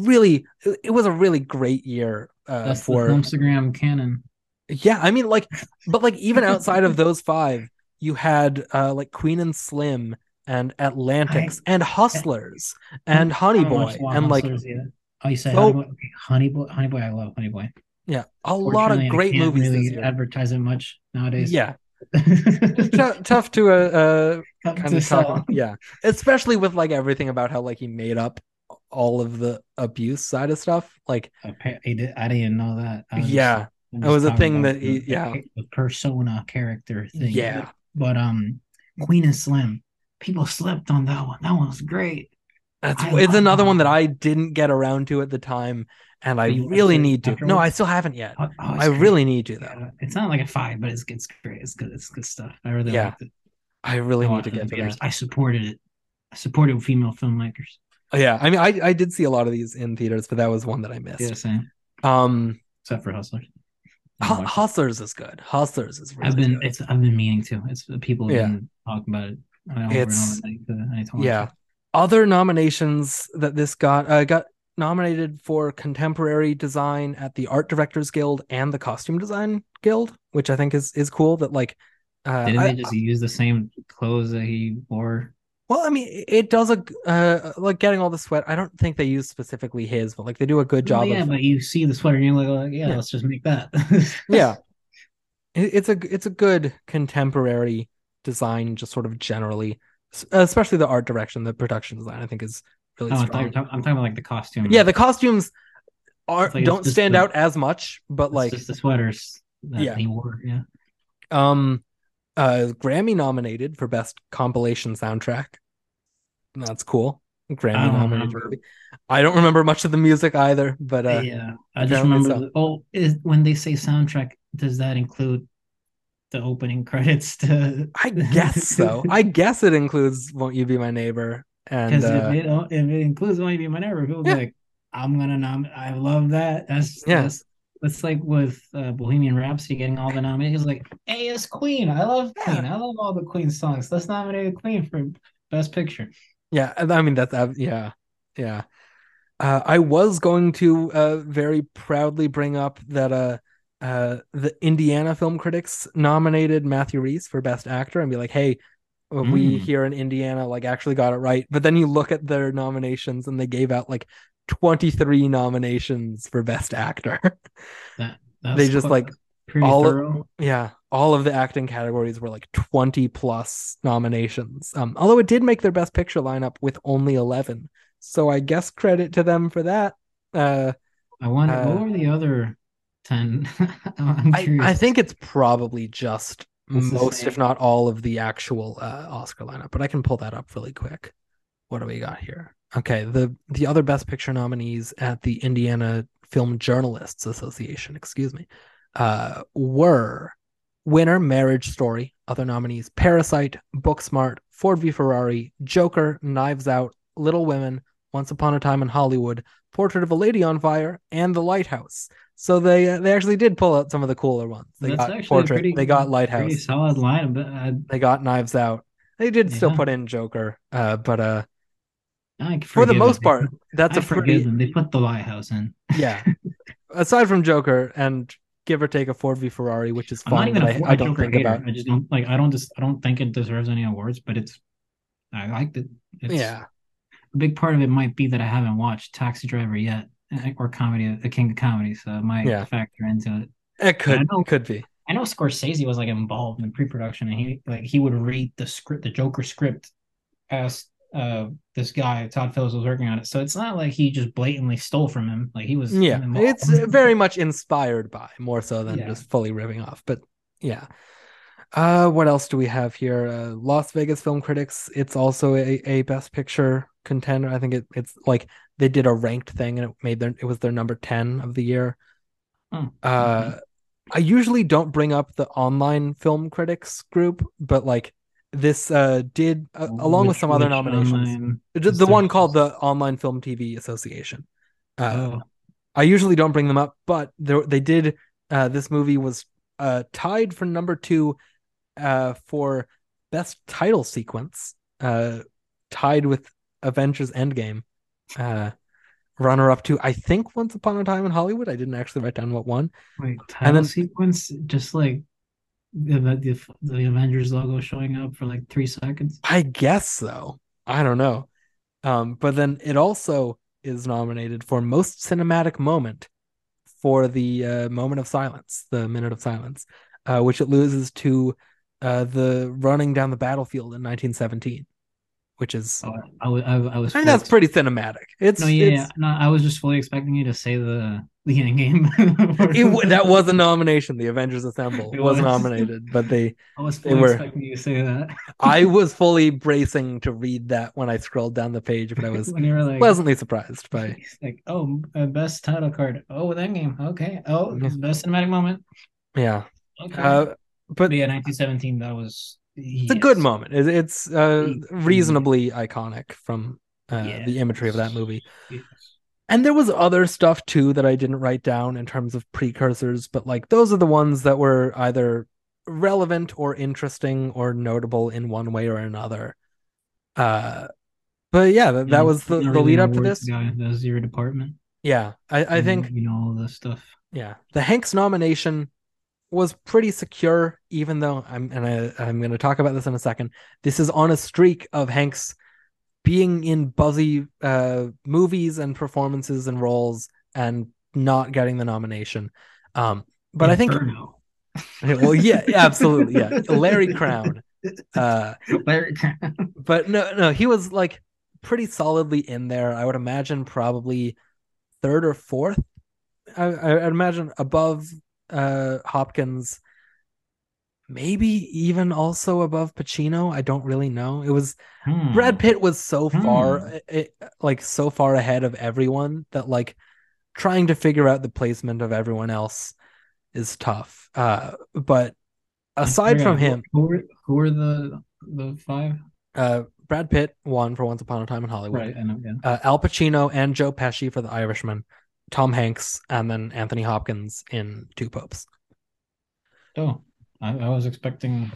really, it, was a really great year uh, that's for Instagram canon. Yeah, I mean, like, but like even outside of those five, you had uh like Queen and Slim and Atlantics and Hustlers and Honey Boy and like yet. oh, you said so- Honey Boy? Honey Boy, I love Honey Boy. yeah, a lot of great movies really advertise it much nowadays. Yeah, T- tough to uh, uh kind to of talk. Yeah, especially with like everything about how like he made up all of the abuse side of stuff. Like, I did- I didn't know that. I was yeah, I'm was a thing that he- the- yeah. the persona character thing. yeah, But um, Queen and Slim, people slept on that one. That one was great. that's I it's another that one that. I didn't get around to at the time, and I really it need to. No. I still haven't yet. Oh, oh, I great. really need to though. Yeah, it's not like a five, but it's it's great. It's good. It's good stuff. I really Yeah, liked it. I really I need to it get to that. I supported it. I supported female filmmakers. Oh, yeah, I mean, I I did see a lot of these in theaters, but that was one that I missed. Yeah, same. Um, Except for Hustlers. I it. Hustlers is good. Hustlers is really I've been good. it's I've been meaning to. It's people have Yeah. been talking about it. over and over. It's- I I yeah. it. Other nominations that this got uh, got nominated for contemporary design at the Art Directors Guild and the Costume Design Guild, which I think is is cool. That like, uh, Didn't I- they just use the same clothes that he wore? Well, I mean, it- does a uh like getting all the sweat. I don't think they use specifically his, but like they do a good Well, job. yeah, of, but you see the sweater and you're like, yeah, Yeah. let's just make that. yeah it's a it's a good contemporary design just sort of generally especially the art direction the production design i think is really Oh, I thought you strong I'm talking about like the costumes. yeah the costumes are like don't stand the- out as much but It's like just the sweaters that Yeah. he wore. Yeah. um uh grammy nominated for best compilation soundtrack that's cool grammy I don't nominated remember. i don't remember much of the music either but uh yeah. I just remember. so. the- oh, is when they say soundtrack, does that include the opening credits to? i guess so i guess it includes won't you be my neighbor and Because uh, if if it includes "Want to Be My Neighbor," people Yeah. be like, "I'm gonna nom." I love that. That's Yeah. That's, that's like with uh, Bohemian Rhapsody getting all the nominations. Like, hey, it's Queen. I love Yeah. Queen. I love all the Queen songs. Let's nominate Queen for Best Picture. Yeah, I mean that's uh, yeah, yeah. Uh, I was going to uh, very proudly bring up that uh, uh, the Indiana Film Critics nominated Matthew Rhys for Best Actor and be like, hey, uh, we Mm. here in Indiana like actually got it right. But then you look at their nominations and they gave out like 23 nominations for Best Actor. That They just, like, all of- yeah, all of the acting categories were like 20 plus nominations. Um, although it did make their Best Picture lineup with only 11. So I guess credit to them for that. Uh, I wonder uh, what were the other ten. I'm I, think it's probably just the most, if not all, of the actual uh, Oscar lineup. But I can pull that up really quick. What do we got here? Okay, the the other Best Picture nominees at the Indiana Film Journalists Association, excuse me, uh, were winner Marriage Story. Other nominees: Parasite, Booksmart, Ford v Ferrari, Joker, Knives Out, Little Women, Once Upon a Time in Hollywood, Portrait of a Lady on Fire, and The Lighthouse. So they uh, they actually did pull out some of the cooler ones. They That's got actually Portrait, pretty- they got Lighthouse, solid line, but I, they got Knives Out. They did still put in Joker, uh, but uh, for the most them. part, that's I a forgive pretty them. They put the lighthouse in. yeah. Aside from Joker and give or take a Ford v Ferrari, which is I'm fun, even but a I, I don't think about. I just don't like. I don't just. I don't think it deserves any awards, but it's. I liked it. It's, Yeah, A big part of it might be that I haven't watched Taxi Driver yet, eh, or comedy, The King of Comedy, so it might Yeah. factor into it. it could know- could be. I know Scorsese was like involved in pre-production, and he like he would read the script, the Joker script, as uh this guy Todd Phillips was working on it, so it's not like he just blatantly stole from him. Like he was Yeah, it's very much inspired by more so than Yeah. just fully ripping off. But yeah. Uh, what else do we have here? Uh, Las Vegas Film Critics. It's also a, a Best Picture contender. I think it, it's like they did a ranked thing and it made their it was their number ten of the year. Hmm, Uh, okay. I usually don't bring up the online film critics group, but like this uh did uh, along with some other nominations. The, one called the Online Film TV Association. Uh, Oh, I usually don't bring them up, but there, they did. Uh, this movie was uh, tied for number two uh, for best title sequence, uh, tied with Avengers Endgame. Uh, runner up to, I think, Once Upon a Time in Hollywood. I didn't actually write down what one. wait, title then- sequence just like the, the the Avengers logo showing up for like three seconds. I guess so. I don't know. Um, but then it also is nominated for most cinematic moment for the uh, moment of silence, the minute of silence, uh, which it loses to uh, the running down the battlefield in 1917, which is Oh, I, was I, I was I mean that's pretty cinematic. It's No, yeah, it's- yeah, no, I was just fully expecting you to say the the it that was a nomination. The Avengers Assemble It was was. nominated, but they I was fully were- expecting you to say that. I was fully bracing to read that when I scrolled down the page, but I was when you were like pleasantly surprised by like, oh, uh, best title card. Oh, that game. Okay. Oh, Yeah. best cinematic moment. yeah. Okay. Uh, but but yeah, 1917. That was. it's a good moment. It, it's uh, reasonably iconic from uh, Yeah. the imagery of that movie. Yes. And there was other stuff too that I didn't write down in terms of precursors, but like those are the ones that were either relevant or interesting or notable in one way or another. Uh, but yeah, that, that was the, the lead up to this. Guy. That was your department. Yeah, I, I think you know all this stuff. yeah, the Hanks nomination was pretty secure, even though I'm and I, I'm going to talk about this in a second. This is on a streak of Hanks being in buzzy uh, movies and performances and roles and not getting the nomination. Um, but I think, well, yeah, absolutely, yeah, Larry Crowne. Uh, Larry Crowne. but no, no, he was like pretty solidly in there. I would imagine probably third or fourth. I, I- I'd imagine above uh, Hopkins, maybe even also above Pacino. I don't really know. It was Hmm. Brad Pitt was so Hmm. far, it, like so far ahead of everyone that like trying to figure out the placement of everyone else is tough. Uh, but aside from him, who were who were the the five? uh, Brad Pitt won for Once Upon a Time in Hollywood. Right. Know. Yeah. uh, Al Pacino and Joe Pesci for The Irishman, Tom Hanks, and then Anthony Hopkins in Two Popes. Oh, I, I was expecting.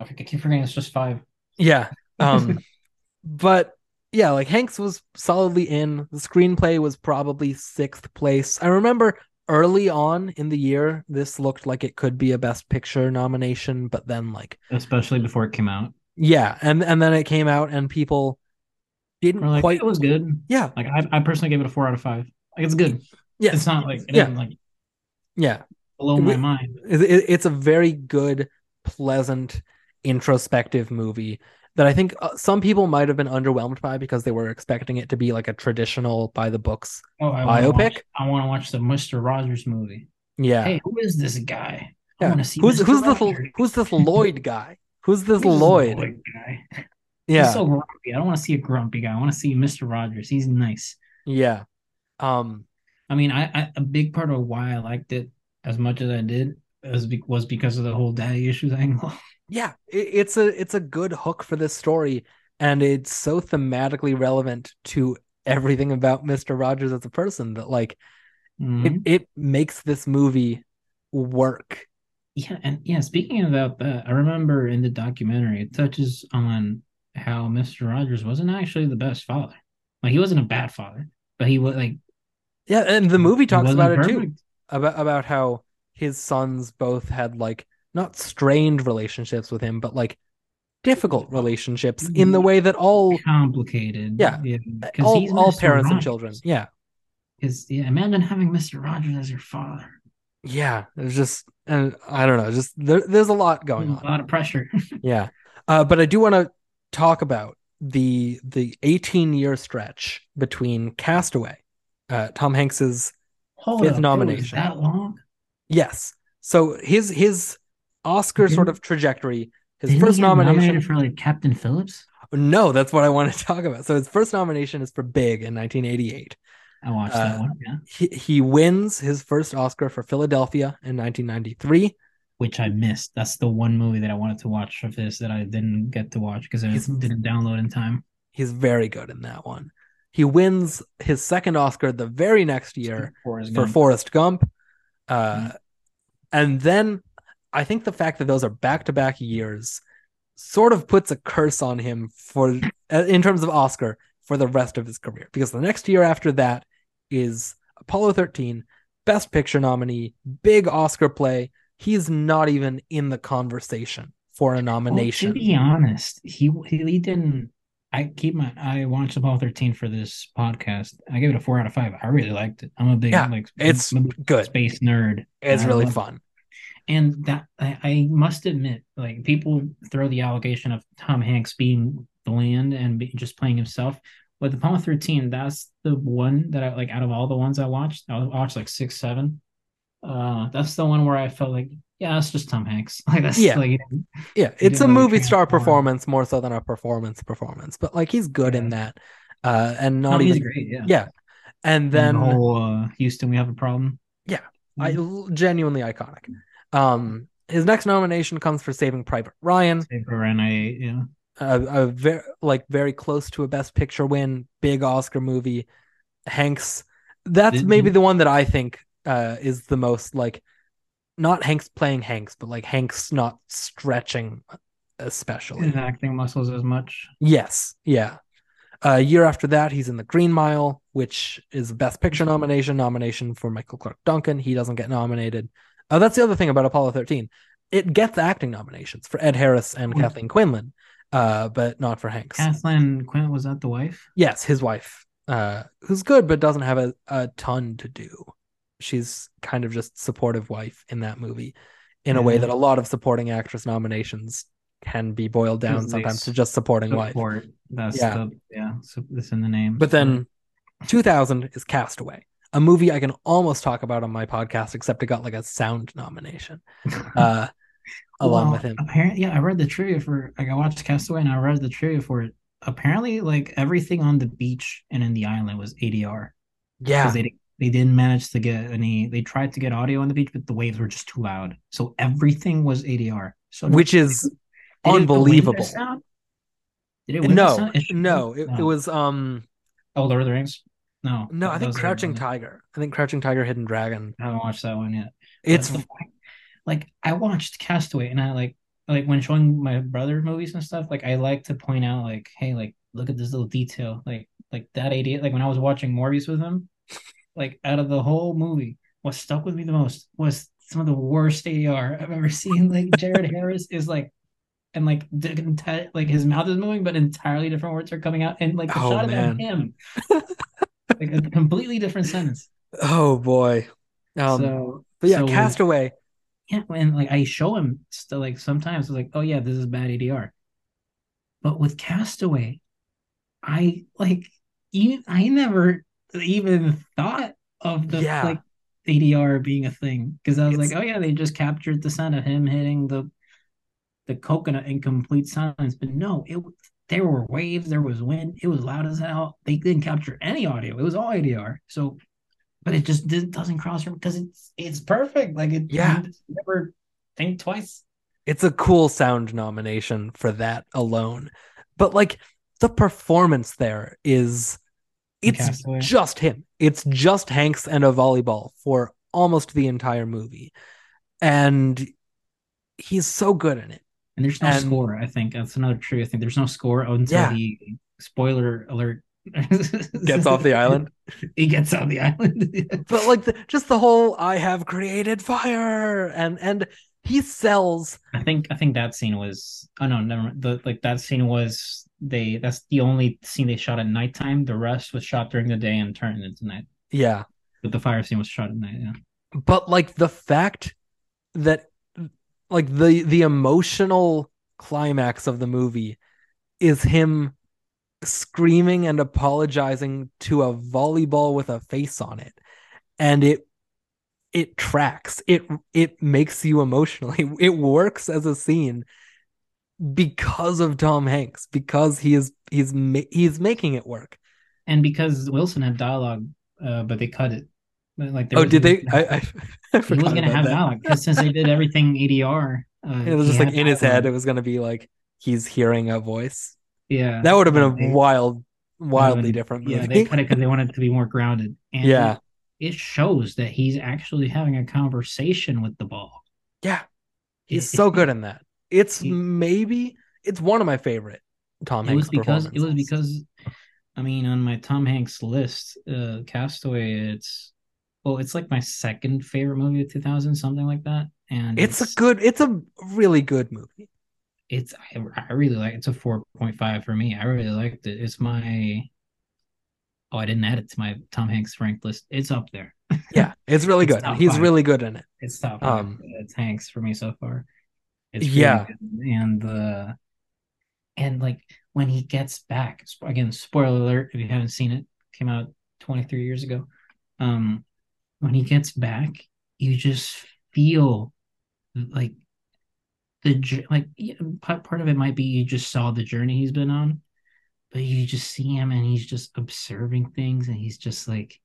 I keep forgetting it's just five. Yeah. Um, but yeah, like Hanks was solidly in. The screenplay was probably sixth place. I remember early on in the year, this looked like it could be a Best Picture nomination, but then like Especially before it came out. yeah, and and then it came out and people didn't like, quite it was good. yeah Like I, I personally gave it a four out of five. Like it's good. yeah It's not like it Yeah. like yeah blow my mind. It- it- it's a very good, pleasant, introspective movie that I think uh, some people might have been underwhelmed by because they were expecting it to be like a traditional by the books. Oh, I Biopic? watch- I want to watch the Mister Rogers movie. Yeah, Hey, who is this guy? I yeah. want to see who's Mr. who's this who's this Lloyd guy? Who's this Who's Lloyd? Lloyd guy? Yeah, He's so grumpy. I don't want to see a grumpy guy. I want to see Mister Rogers. He's nice. yeah. Um, I mean, I, I a big part of why I liked it as much as I did was, be, was because of the whole daddy issues angle. yeah. It, it's a it's a good hook for this story, and it's so thematically relevant to everything about Mister Rogers as a person that like Mhm. it it makes this movie work. Yeah, and yeah, speaking about that, I remember in the documentary it touches on how Mr. Rogers wasn't actually the best father. Like he wasn't a bad father, but he was like Yeah, and the movie talks about it too. About about how his sons both had like not strained relationships with him, but like difficult relationships in the way that all Complicated. Yeah. yeah. all, he's all parents and Rogers. Yeah, Yeah, 'Cause, yeah, imagine having Mr. Rogers as your father. yeah. It's just and I don't know, just there, there's a lot going a on. A lot of pressure. Yeah, uh, but I do want to talk about the the 18 year stretch between Cast Away, uh, Tom Hanks's Hold Fifth up, nomination. that long? yes. So his his Oscar sort Didn't- of trajectory, his first nomination. for like Captain Phillips. No, that's what I want to talk about. So his first nomination is for Big in 1988. I watched Uh, that one, yeah. He, he wins his first Oscar for Philadelphia in 1993. Which I missed. That's the one movie that I wanted to watch of his that I didn't get to watch because I He's- didn't download in time. He's very good in that one. He wins his second Oscar the very next year Forrest for Gump. Forrest Gump. Uh, Mhm. And then I think the fact that those are back to back years sort of puts a curse on him for uh, in terms of Oscar for the rest of his career because the next year after that is Apollo 13, Best Picture nominee, big Oscar play. He's not even in the conversation for a Well, nomination. to be honest, he he didn't. I keep my I watched the Apollo 13 for this podcast. I gave it a four out of five. I really liked it. I'm a big Yeah, like it's a good. space nerd. It's really fun. And that I, I must admit, like people throw the allegation of Tom Hanks being bland and be, just playing himself. But the Apollo 13, that's the one that I like out of all the ones I watched. I watched like six, seven. Uh, that's the one where I felt like, yeah, that's just Tom Hanks. Like that's Yeah. like Yeah, it's a movie star transform. performance more so than a performance performance, but like he's good in that. Uh, and no, not he's even great. Yeah. yeah. And And then the whole uh, Houston, we have a problem. Yeah, I genuinely iconic. Um, his next nomination comes for Saving Private Ryan, And I, yeah, a, a very like very close to a Best Picture win, big Oscar movie. Hanks, that's Did- maybe did- the one that I think uh is the most like not Hanks playing Hanks, but like Hanks not stretching, especially. his acting muscles as much. Yes, yeah. A year after that, he's in The Green Mile, which is a Best Picture nomination, nomination for Michael Clarke Duncan. He doesn't get nominated. Uh, that's the other thing about Apollo 13. It gets acting nominations for Ed Harris and Hmm. Kathleen Quinlan, uh, but not for Hanks. Kathleen Quinlan, was that the wife? yes, his wife, uh, who's good but doesn't have a, a ton to do. She's kind of just supportive wife in that movie, in a way that a lot of supporting actress nominations can be boiled down sometimes to just supporting wife. Support. That's Yeah. the yeah. So it's in the name. But then 2000 is Cast Away, a movie I can almost talk about on my podcast, except it got like a sound nomination, uh, along Well, with him. Apparently, yeah, I read the trivia for like I watched Cast Away and I read the trivia for it. Apparently, like everything on the beach and in the island was ADR Yeah, they di- they didn't manage to get any. They tried to get audio on the beach, but the waves were just too loud. So everything was ADR. So which is did it win unbelievable. sound? Did it No, sound? It should- no, it, it was um Oh, Lord of the Rings. No, no, I think Crouching Tiger. I think Crouching Tiger, Hidden Dragon. I haven't watched that one yet. It's like I watched Cast Away and I like like when showing my brother movies and stuff, like I like to point out like, hey, like look at this little detail. Like like that idiot like when I was watching Morbius with him, like out of the whole movie, what stuck with me the most was some of the worst ADR I've ever seen. Like Jared Harris is like and like enti- like his mouth is moving, but entirely different words are coming out, and like the Oh, shot man. of him, like a completely different sentence. oh boy. Um, so, but yeah, so- Cast Away. yeah, and like I show him still like sometimes it's like, oh yeah, this is bad ADR. But with Cast Away, I like even I never even thought of the Yeah. like ADR being a thing because I was It's- like, oh yeah, they just captured the sound of him hitting the the coconut in complete silence. But no, it there were waves, there was wind, it was loud as hell. They didn't capture any audio; it was all ADR. So, but it just did, doesn't cross because it's it's perfect. Like it, Yeah. you never think twice. It's a cool sound nomination for that alone. But like the performance there is it's just him. It's just Hanks and a volleyball for almost the entire movie. And he's so good in it. And there's no And- score. I think that's another true. I think there's no score until Yeah. he spoiler alert Gets off the island. he gets off the island. But like the, just the whole I have created fire and and he sells I think I think that scene was oh no never mind. the like that scene was they that's the only scene they shot at nighttime. The rest was shot during the day and turned into night. yeah. But the fire scene was shot at night. Yeah. but like the fact that like the the emotional climax of the movie is him screaming and apologizing to a volleyball with a face on it and it it tracks it it makes you emotionally it works as a scene because of Tom Hanks because he is he's he's making it work and because Wilson had dialogue, uh, but they cut it. Like, oh did they I, I, I He was gonna have that. dialogue since they did everything ADR. Uh, it was just like in his head it was gonna be like he's hearing a voice Yeah, that would have been a They- wild wildly different movie Yeah, they cut it because they wanted it to be more grounded. And Yeah. It, shows that he's actually having a conversation with the ball. Yeah, he's It- so good in that. It's He- maybe it's one of my favorite Tom It Hanks was because it was because, I mean, on my Tom Hanks list, uh, Cast Away, it's well, it's like my second favorite movie of 2000, something like that. And it's a good, it's a really good movie. it's I, I really like it's a 4.5 for me. I really liked it. It's my oh, I didn't add it to my Tom Hanks ranked list. It's up there. Yeah, it's really It's good. He's five. really good in it. It's top five. Um, it's Hanks for me so far. It's really Yeah. good. and uh, and like when he gets back again, spoiler alert if you haven't seen it, came out 23 years ago. Um, when he gets back, you just feel like the like part part of it might be you just saw the journey he's been on, but you just see him and he's just observing things and he's just like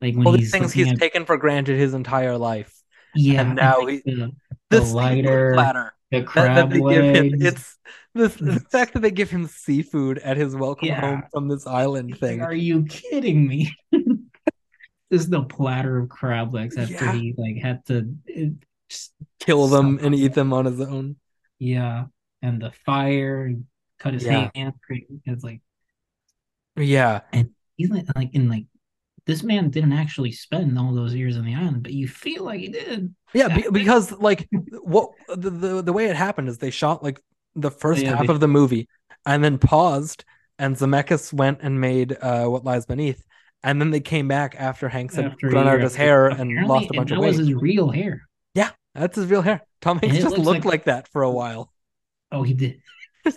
like when All he's these things he's at- taken for granted his entire life. yeah, and now like he- the, The the lighter, platter the crab that they give him. legs. It's the, the fact that they give him seafood at his welcome Yeah. home from this island thing. are you kidding me? there's no platter of crab legs after Yeah. he like had to it, just, Kill them and eat them on his own. yeah, and the fire cut his Yeah. hand. It's like Yeah, and he's like, like in like this man didn't actually spend all those years on the island, but you feel like he did. Yeah, be, because like what the, the the way it happened is they shot like the first Yeah, half they- of the movie and then paused and Zemeckis went and made uh What Lies Beneath and then they came back after Hanks had After grown out his hair and lost a bunch of weight. that was his real hair. Yeah, that's his real hair. Tom Hanks just looked like- like that for a while. Oh, he did.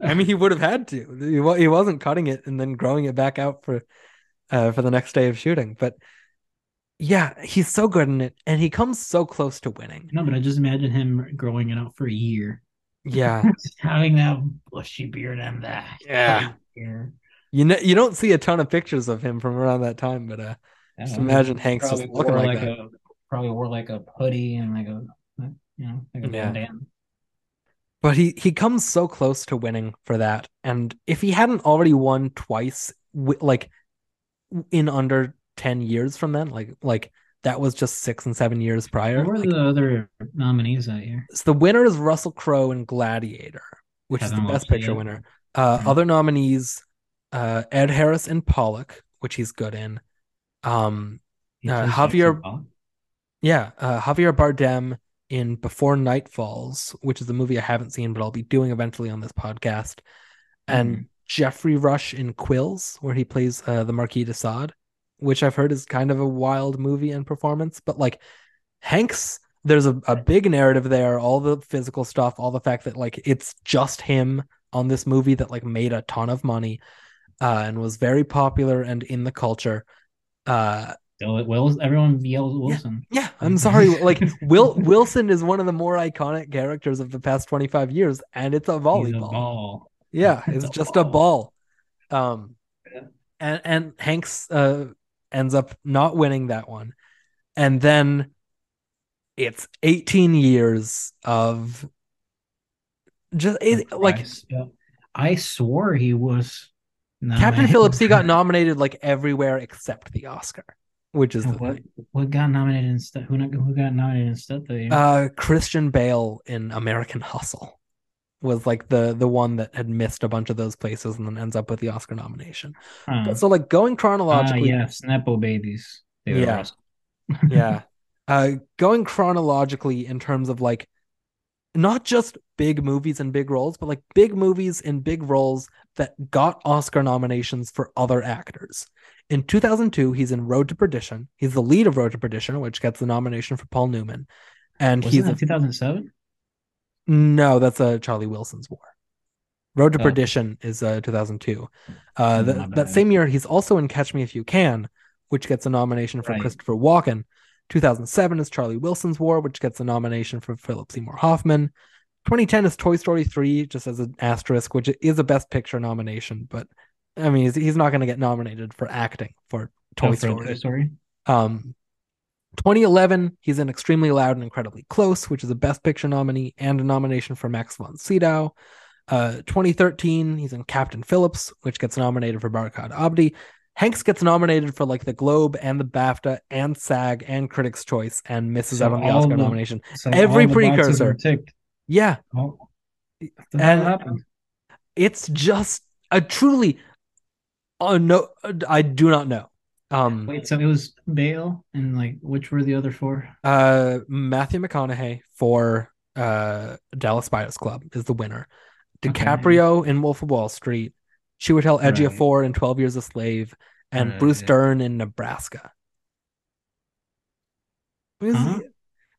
I mean, he would have had to. He, he wasn't cutting it and then growing it back out for uh for the next day of shooting. But yeah, he's so good in it and he comes so close to winning. no, but I just imagine him growing it out for a year. Yeah. Having that bushy beard and that. Yeah. hair. You know, you don't see a ton of pictures of him from around that time, but uh, just Yeah, imagine Hanks just probably looking wore like, that. a probably wore like a hoodie and like a you know like a Yeah. bandana. But he he comes so close to winning for that, and if he hadn't already won twice, like in under ten years from then, like like that was just six and seven years prior. What were like, the other nominees that year? so the winner is Russell Crowe in Gladiator, which is the best it picture winner. Uh, Mhm. Other nominees: uh, Ed Harris in Pollock, which he's good in. Um, Uh, Javier- Yeah, uh, Javier Bardem in Before Night Falls, which is a movie I haven't seen, but I'll be doing eventually on this podcast. And Mhm. Geoffrey Rush in Quills, where he plays uh, the Marquis de Sade, which I've heard is kind of a wild movie and performance. But like Hanks, there's a, a big narrative there, all the physical stuff, all the fact that like it's just him on this movie that like made a ton of money uh, and was very popular and in the culture. Uh, Still, Wills, everyone yells Wilson. yeah, I'm sorry. Like Will Wilson is one of the more iconic characters of the past 25 years, and it's a He's a volleyball. ball. Yeah, It's it's a just a ball. ball. Um, Yeah. and and Hanks uh ends up not winning that one, and then it's 18 years of just it, like yeah. I swore he was Captain. Phillips. He got nominated like everywhere except the Oscar, which is what, thing. what got nominated instead? Who, not, who got nominated instead? The Uh, Christian Bale in American Hustle was like the the one that had missed a bunch of those places and then ends up with the Oscar nomination. uh, But so like going ah, chronologically, yeah, Snapple babies. David Yeah. Russell. yeah. Uh, going chronologically in terms of like not just big movies and big roles, but like big movies and big roles that got Oscar nominations for other actors. In 2002, he's in Road to Perdition. He's the lead of Road to Perdition, which gets the nomination for Paul Newman. And Was he's that 2007? No, that's a Charlie Wilson's War. Road to Oh. Perdition is uh 2002. Uh, th- that bad. same year, he's also in Catch Me If You Can, which gets a nomination for Right. Christopher Walken. 2007 is Charlie Wilson's War, which gets a nomination for Philip Seymour Hoffman. 2010 is Toy Story 3, just as an asterisk, which is a Best Picture nomination, but I mean, he's, he's not going to get nominated for acting for Toy Oh, Story. Toy Story. Um, 2011, he's in Extremely Loud and Incredibly Close, which is a Best Picture nominee and a nomination for Max von Sydow. Uh, 2013, he's in Captain Phillips, which gets nominated for Barkhad Abdi. Hanks gets nominated for like the Globe and the BAFTA and SAG and Critics' Choice and misses So out on the Oscar the- nomination. So Every all the boxes precursor. ticked. Yeah, Oh, what And- happened? it's just a truly, oh no, I do not know. Um, Wait, so it was Bale and like which were the other four? Uh, Matthew McConaughey for uh Dallas Buyers Club is the winner. Okay. DiCaprio in Wolf of Wall Street, Chiwetel Right. Ejiofor in Twelve Years a Slave, and Right, Bruce yeah. Dern in Nebraska. Is Huh?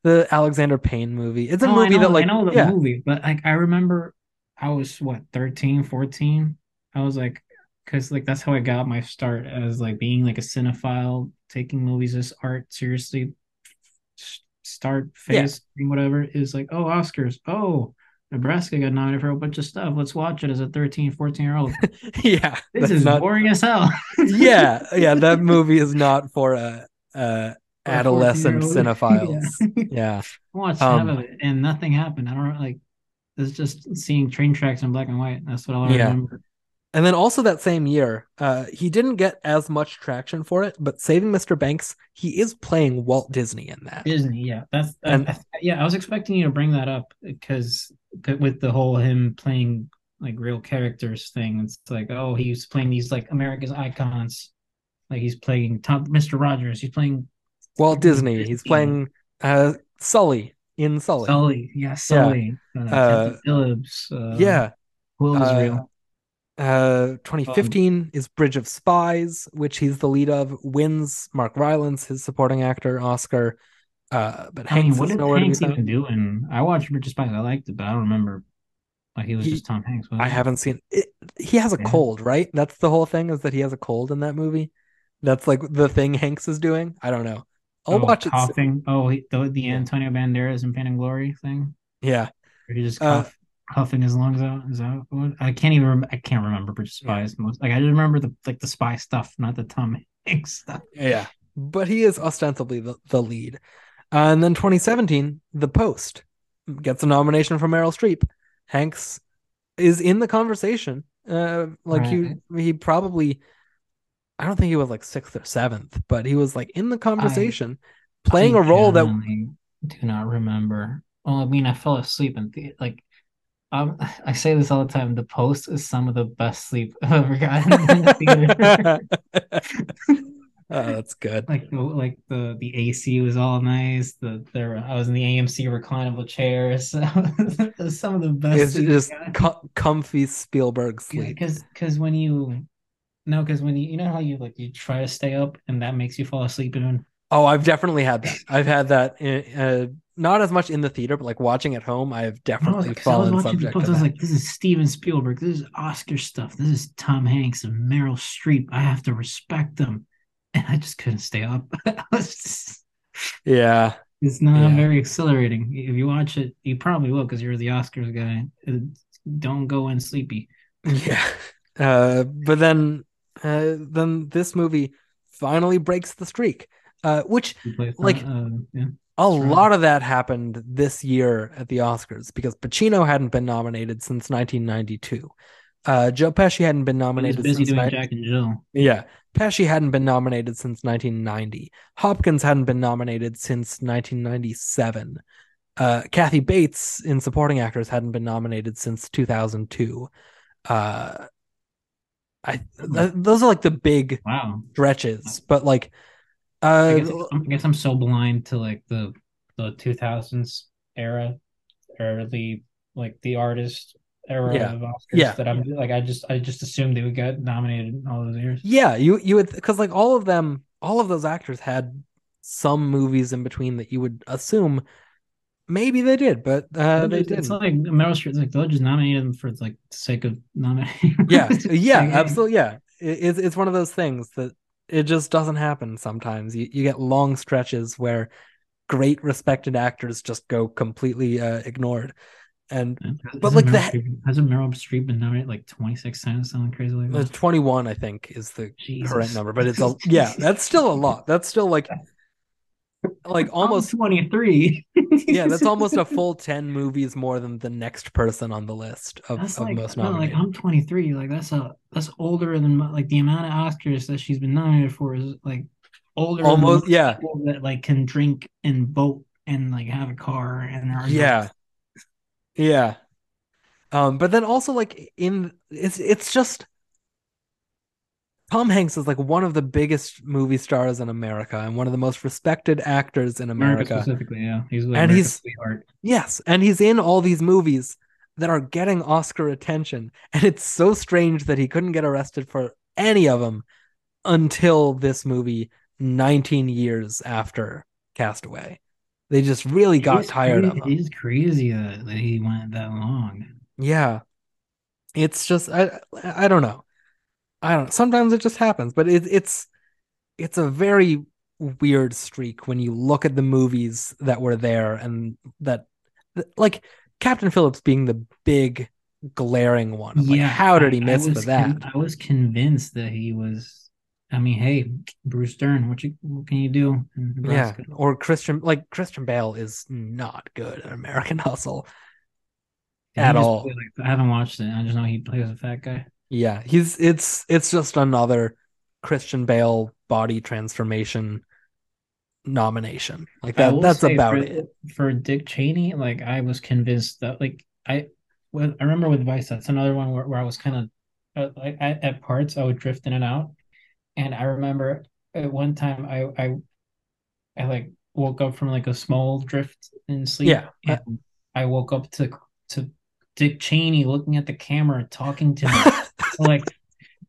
The Alexander Payne movie. It's a I movie know, that like I know the yeah, movie, but like I remember I was what 13, 14. I was like because like that's how I got my start as like being like a cinephile, taking movies as art seriously. Start Yeah. phase whatever is like oh Oscars oh Nebraska got nominated for a bunch of stuff let's watch it as a 13 14 year old yeah. this is not- boring as hell yeah, yeah. That movie is not for uh, uh For a adolescent cinephiles. Yeah. yeah. I watched Um, half of it and nothing happened I don't like it's just seeing train tracks in black and white that's what I Yeah. remember And then also that same year, uh, he didn't get as much traction for it, but Saving Mr. Banks, he is playing Walt Disney in that. Disney, yeah, that's And- I- I- yeah. I was expecting you to bring that up because with the whole him playing like real characters thing, it's like oh he's playing these like America's icons, like he's playing Tom, Mr. Rogers, he's playing Walt Disney, he's playing uh, Sully in Sully. Sully, yeah, Sully, uh, Uh, Phillips, uh, yeah. Will uh, Israel. Uh, 2015 is Bridge of Spies, which he's the lead of, wins Mark Rylance, his supporting actor Oscar. Uh, but I mean, Hanks what is did nowhere to be Hanks even do? And I watched Bridge of Spies. I liked it, but I don't remember. Like he was He- just Tom Hanks. wasn't I he? haven't seen it. He has a Yeah. cold, right? That's the whole thing is that he has a cold in that movie. That's like the thing Hanks is doing. I don't know. I'll Oh, watch it. coughing. Oh, he, the the. Antonio Banderas and Pain and Glory thing. Yeah. Or he just Uh, cough, coughing his lungs out. Is that what? I can't even. Rem- I can't remember Bridge of Yeah. Spies. Most like I just remember the like the spy stuff, not the Tom Hanks stuff. Yeah. But he is ostensibly the, the lead. Uh, and then 2017, The Post gets a nomination from Meryl Streep. Hanks is in the conversation. Uh, like he he probably I don't think he was like sixth or seventh, but he was like in the conversation, playing I a role that do not remember. Well, I mean, I fell asleep and the- like. Um, I say this all the time. The Post is some of the best sleep I've ever gotten in the theater. oh, that's good. like the like the the AC was all nice. The there I was in the AMC reclinable chairs. Was some of the best. It's just co- comfy Spielberg sleep. because because when you no because when you you know how you like you try to stay up and that makes you fall asleep and Oh, I've definitely had that. I've had that. In, uh, not as much in the theater, but like watching at home, I have I was, definitely like, 'cause I was fallen subject I was like this is Steven Spielberg this is Oscar stuff this is Tom Hanks and Meryl Streep I have to respect them and I just couldn't stay up just, yeah, it's not Yeah. very exhilarating if you watch it you probably will because you're the Oscars guy don't go in sleepy yeah. Uh, but then, uh, then this movie finally breaks the streak. Uh, which You play for- Like- uh, yeah. a lot of that happened this year at the Oscars because Pacino hadn't been nominated since 1992. Uh, Joe Pesci hadn't been nominated busy since doing ni- Jack and Jill Yeah. Pesci hadn't been nominated since 1990. Hopkins hadn't been nominated since 1997. Uh, Kathy Bates in supporting actors hadn't been nominated since 2002. Uh, I th- those are like the big wow stretches, but like, I uh, guess, I guess I'm so blind to like the the 2000s era or the like the artist era Yeah. of Oscars Yeah. that I'm like I just I just assumed they would get nominated in all those years. yeah, you you would because like all of them, all of those actors had some movies in between that you would assume Maybe they did, but uh, they just- didn't. It's like Meryl Streep. Like they'll just nominate him for like the sake of nominating. yeah, yeah, absolutely. Yeah, it, it's it's one of those things that it just doesn't happen sometimes. You you get long stretches where great respected actors just go completely uh, ignored, and Hasn't But, like, Meryl that- Streep- hasn't Meryl Streep been nominated like twenty six times, something crazy like that? 21 I think is the Jesus. correct number, but it's a yeah, that's still a lot. That's still like like almost twenty three. yeah, that's almost a full 10 movies more than the next person on the list of, of like most no, like. I'm 23. Like that's a that's older than my- like the amount of Oscars that she's been nominated for is like older. Almost- most yeah. people that like can drink and vote and like have a car and are Yeah. Yeah. Um, but then also like in it's it's just Tom Hanks is like one of the biggest movie stars in America and one of the most respected actors in America, America. specifically. Yeah, he's And he's- sweetheart. Yes, and he's in all these movies that are getting Oscar attention, and it's so strange that he couldn't get arrested for any of them until this movie 19 years after Cast Away. They just really got is tired of him. It is crazy that, that he went that long. Yeah. It's just I I don't know. I don't know. Sometimes it just happens, but it, it's it's a very weird streak when you look at the movies that were there and that like Captain Phillips being the big glaring one. I'm like, how did he I- I miss with that? con- I was convinced that he was. I mean, hey, Bruce Dern, what you what can you do? Yeah, or Christian like Christian Bale is not good at American Hustle at all. like- I haven't watched it. I just know he plays a fat guy. Yeah, he's it's it's just another Christian Bale body transformation nomination. Like that that's about for, it. For Dick Cheney, like I was convinced that, like I, well, I remember with Vice, that's another one where, where I was kind of, uh, like at, at parts I would drift in and out, and I remember at one time I I, I like woke up from like a small drift in sleep. Yeah. and I woke up to to Dick Cheney looking at the camera talking to me for like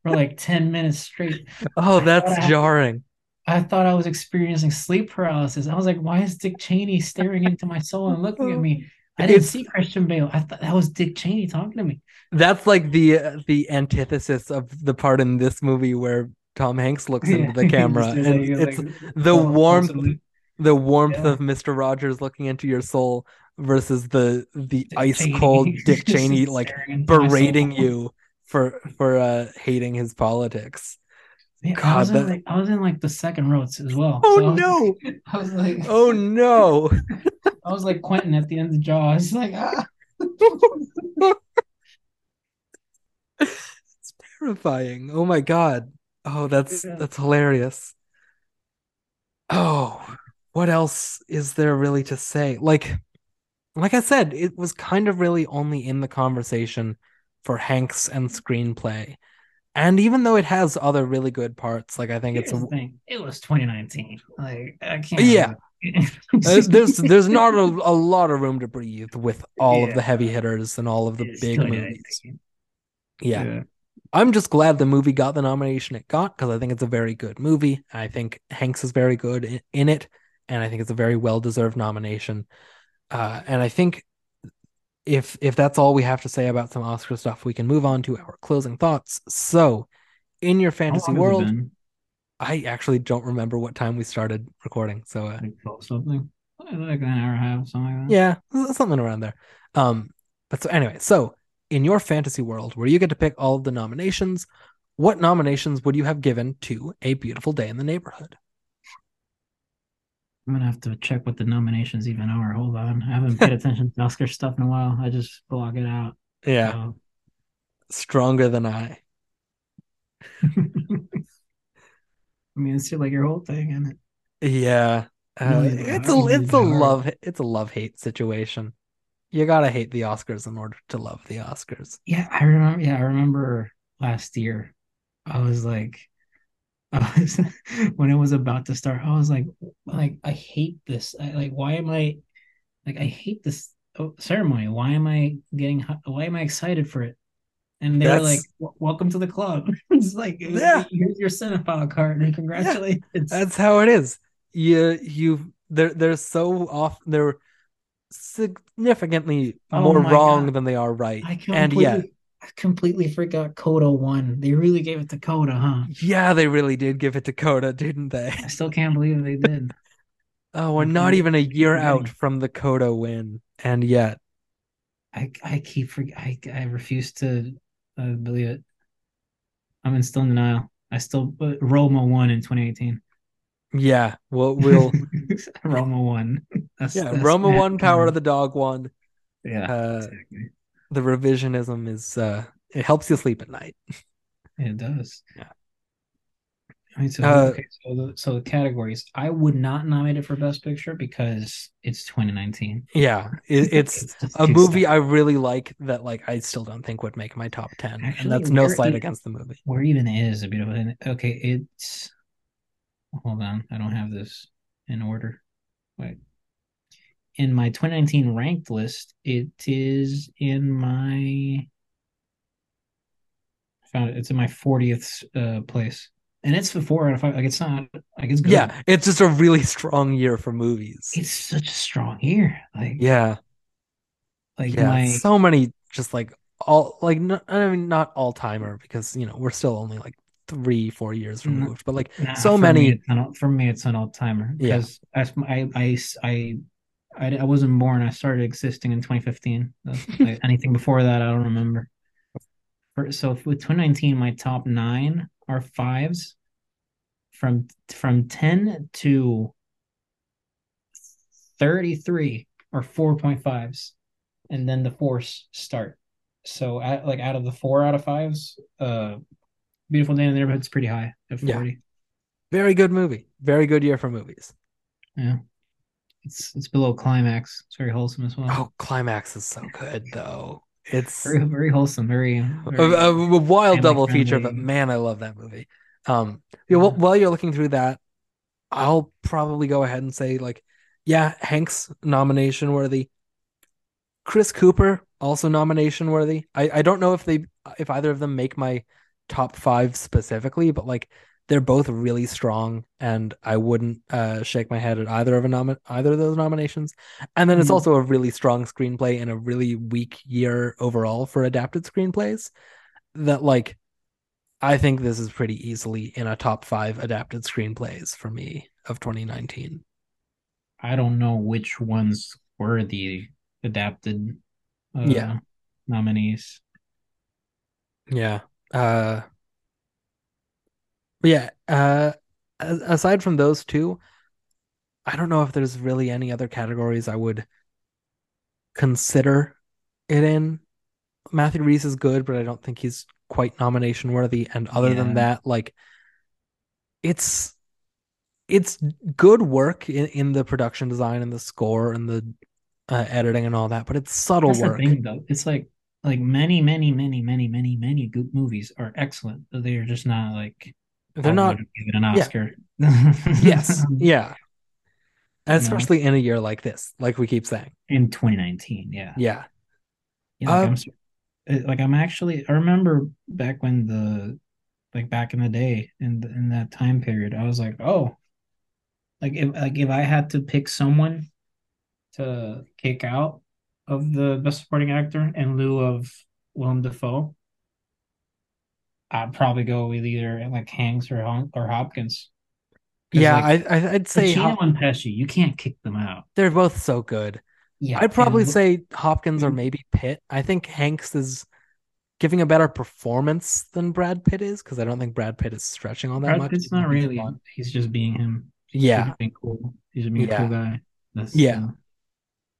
for like ten minutes straight. Oh, that's I- jarring. I thought I was experiencing sleep paralysis. I was like, why is Dick Cheney staring into my soul and looking at me? I didn't It's- see Christian Bale. I thought that was Dick Cheney talking to me. That's like the uh, the antithesis of the part in this movie where Tom Hanks looks into the camera and like- it's like, the oh, warmth the warmth Yeah. of Mr. Rogers looking into your soul versus the the Dick ice Cheney. cold Dick Cheney like staring into my berating you for for uh hating his politics. Yeah, I God, was in that- like I was in like the second rows as well. Oh So no. I was like, Oh no. I was like Quentin at the end of Jaws. Like, ah. it's terrifying. Oh my god. Oh, that's Yeah. that's hilarious. Oh, what else is there really to say? Like like I said, it was kind of really only in the conversation for Hanks and screenplay. And even though it has other really good parts, like I think it's a thing. It was 2019. Like, I can't. Yeah. there's there's not a, a lot of room to breathe with all of the heavy hitters and all of the It's big 2019. movies. Yeah. I'm just glad the movie got the nomination it got because I think it's a very good movie. I think Hanks is very good in, in it, and I think it's a very well deserved nomination. Uh, and I think if if that's all we have to say about some Oscar stuff, we can move on to our closing thoughts. So, in your fantasy long has it world. I actually don't remember what time we started recording. So, uh, Like 12 something. Like an hour and a half, something like that. yeah, something around there. Um, but so anyway, so in your fantasy world where you get to pick all of the nominations, what nominations would you have given to A Beautiful Day in the Neighborhood? I'm gonna have to check what the nominations even are. Hold on. I haven't paid attention to Oscar stuff in a while. I just block it out. Yeah, So- stronger than I. I mean, it's like your whole thing, and Yeah, uh, yeah, it's a really it's a love it's a love hate situation. You gotta hate the Oscars in order to love the Oscars. yeah, I remember. Yeah, I remember last year. I was like, I was when it was about to start. I was like, like I hate this. I, like, why am I? Like, I hate this oh, ceremony. Why am I getting? hy- Why am I excited for it? And they were like, "Welcome to the club." it's like, Yeah. here's your cinephile card. and Congratulations. That's how it is. You you they're they're so off they're significantly Oh more wrong God. than they are right. I And yeah, I completely forgot Coda won. They really gave it to Coda, huh? yeah, they really did give it to Coda, didn't they? I still can't believe they did. Oh, we're not even a year out from the Coda win, and yet, I I keep forg I I refuse to uh, believe it. I'm in still in denial. I still but Roma won in 2018. yeah, we'll we'll Roma won. That's, yeah, that's Roma won, Power of the Dog won. Yeah, Uh, exactly. The revisionism is uh, it helps you sleep at night. It does. Yeah. I mean, so, Uh, okay, so the so the categories. I would not nominate it for Best Picture because it's 2019. Yeah, it, it's just a movie sad. I really like that like I still don't think would make my top 10 Actually, and that's no slight against the movie. Where even is a beautiful thing? Okay, it's hold on, I don't have this in order. Wait. In my 2019 ranked list, it is in my found it. It's in my 40th uh, place. And it's the four out of five. Like it's not like it's good. Yeah, it's just a really strong year for movies. It's such a strong year. Like yeah, like yeah, my so many just like all like n- I mean not all timer because you know we're still only like three four years No. removed, but like Nah, so many- Me, for me, it's an all timer Yeah. because I, I, I, I, I, wasn't born. I started existing in 2015. Like, anything before that, I don't remember. For, so with 2019, my top nine are fives from from 10 to 33 or 4.5s, and then the fours start. So at, like out of the four out of fives, uh, Beautiful Day in the Neighborhood Neighborhood's pretty high at Yeah. very good movie, very good year for movies. Yeah. It's it's below climax. It's very wholesome as well. Oh, climax is so good though. It's Very very wholesome. Very, a, very a- a wild double feature, but man, I love that movie. Um, yeah, well, while you're looking through that, I'll probably go ahead and say like, yeah, Hank's nomination worthy. Chris Cooper also nomination worthy. I I don't know if they if either of them make my top five specifically, but like they're both really strong, and I wouldn't uh shake my head at either of a nom- either of those nominations. And then it's Mhm. also a really strong screenplay in a really weak year overall for adapted screenplays. That like I think this is pretty easily in a top five adapted screenplays for me of 2019. I don't know which ones were the adapted uh, Yeah. nominees. Yeah. Uh yeah, uh aside from those two, I don't know if there's really any other categories I would consider it in. Matthew Rhys is good, but I don't think he's quite nomination worthy. And other than that, like it's it's good work in, in the production design and the score and the uh, editing and all that, but it's subtle That's work. thing though. It's like like many, many, many, many, many, many good movies are excellent. but They are just not like They're not it an yeah. Oscar. yes, yeah. know? Especially in a year like this, like we keep saying. In 2019, yeah. Yeah. Yeah, like, Uh, I'm like I'm actually I remember back when the like back in the day in the, in that time period I was like oh like if like if I had to pick someone to kick out of the best supporting actor in lieu of Willem Dafoe I'd probably go with either like Hanks or Hon- or Hopkins Yeah, like, I, I I'd say Pacino Hop- and Pesci you can't kick them out they're both so good. yeah I'd probably and- say Hopkins or maybe Pitt. I think Hanks is giving a better performance than Brad Pitt is because I don't think Brad Pitt is stretching all that Brad much. It's not really fun. he's just being him He's Yeah, just being cool. He's just being a Yeah. cool guy. That's Yeah. uh,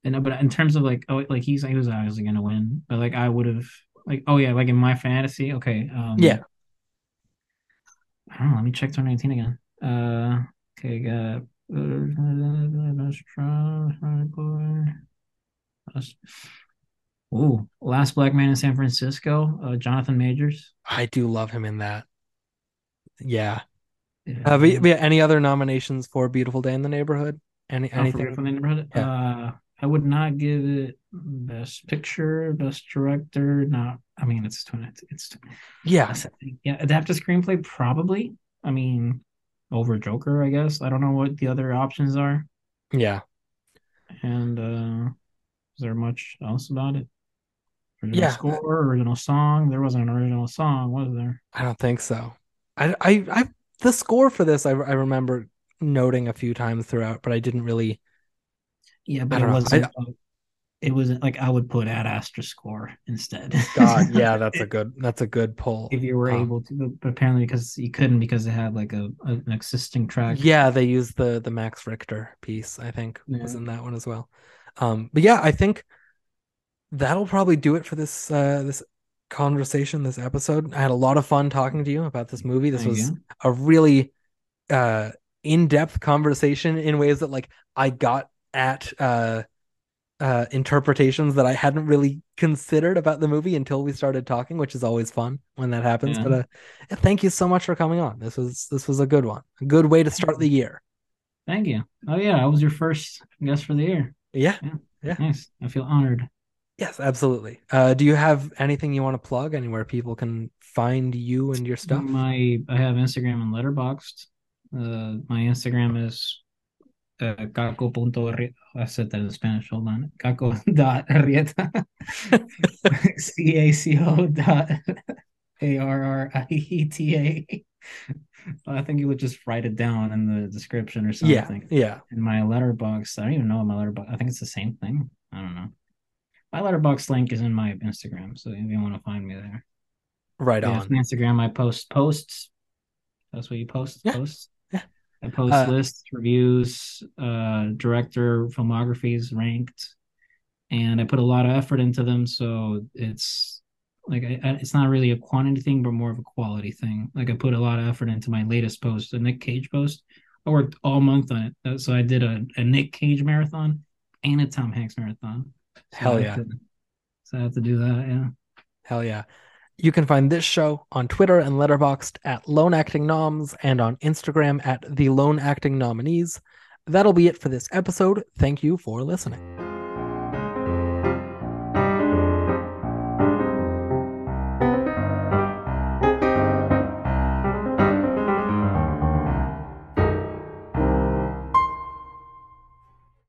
and but in terms of like oh like he's he was obviously gonna win, but like I would have like oh yeah like in my fantasy okay um Yeah. I don't know. Let me check 2019 again. Uh okay got Ooh, Last Black Man in San Francisco, uh, Jonathan Majors. I do love him in that. Yeah. Yeah. But, but yeah, any other nominations for Beautiful Day in the Neighborhood? Any Oh, anything? In the Neighborhood? Yeah. Uh, I would not give it best picture, best director. Not, I mean, it's twenty. It's Yeah. that's the thing. yeah, adapted screenplay probably. I mean, over Joker, I guess. I don't know what the other options are, Yeah. and uh Was there much else about it? Original Yeah. score, original song. There wasn't an original song, was there? I don't think so. I, I, I, the score for this, I, I remember noting a few times throughout, but I didn't really. Yeah, but it wasn't. uh, it wasn't like I would put Ad Astra score instead. God, yeah, that's a good, that's a good pull. if you were Um, able to, but- apparently because you couldn't because they had like a, a an existing track. Yeah, they used the the Max Richter piece, I think, was in that one as well. Um, but yeah, I think that'll probably do it for this uh this conversation, this episode. I had a lot of fun talking to you about this movie. This was go. a really uh in-depth conversation in ways that like I got at uh uh interpretations that I hadn't really considered about the movie until we started talking, which is always fun when that happens. Yeah. But uh thank you so much for coming on. This was this was a good one. A good way to start the year. Thank you. Oh yeah, I was your first guest for the year. Yeah. Yeah. Nice. I feel honored. Yes, absolutely. Uh do you have anything you want to plug anywhere people can find you and your stuff? My I have Instagram and Letterboxd. Uh, my Instagram is uh, caco.arrieta. I said that in Spanish. Hold on. Caco dot arrieta. C A C O dot A R R I E T A. I think you would just write it down in the description or something. yeah. yeah. In my Letterboxd, I don't even know my Letterboxd. I think it's the same thing. I don't know. My Letterboxd link is in my Instagram, so if you want to find me there. Right Yeah, on Instagram, I post posts. That's what you post. Yeah. Posts. I post Uh, lists, reviews, uh, director filmographies ranked, and I put a lot of effort into them. So it's like I, I- it's not really a quantity thing, but more of a quality thing. Like I put a lot of effort into my latest post, the Nick Cage post. I worked all month on it, Uh, so I did a, a Nick Cage marathon and a Tom Hanks marathon. So Hell yeah. have to- so I have to do that. Yeah. Hell yeah. You can find this show on Twitter and Letterboxd at Lone Acting Noms and on Instagram at The Lone Acting Nominees. That'll be it for this episode. Thank you for listening.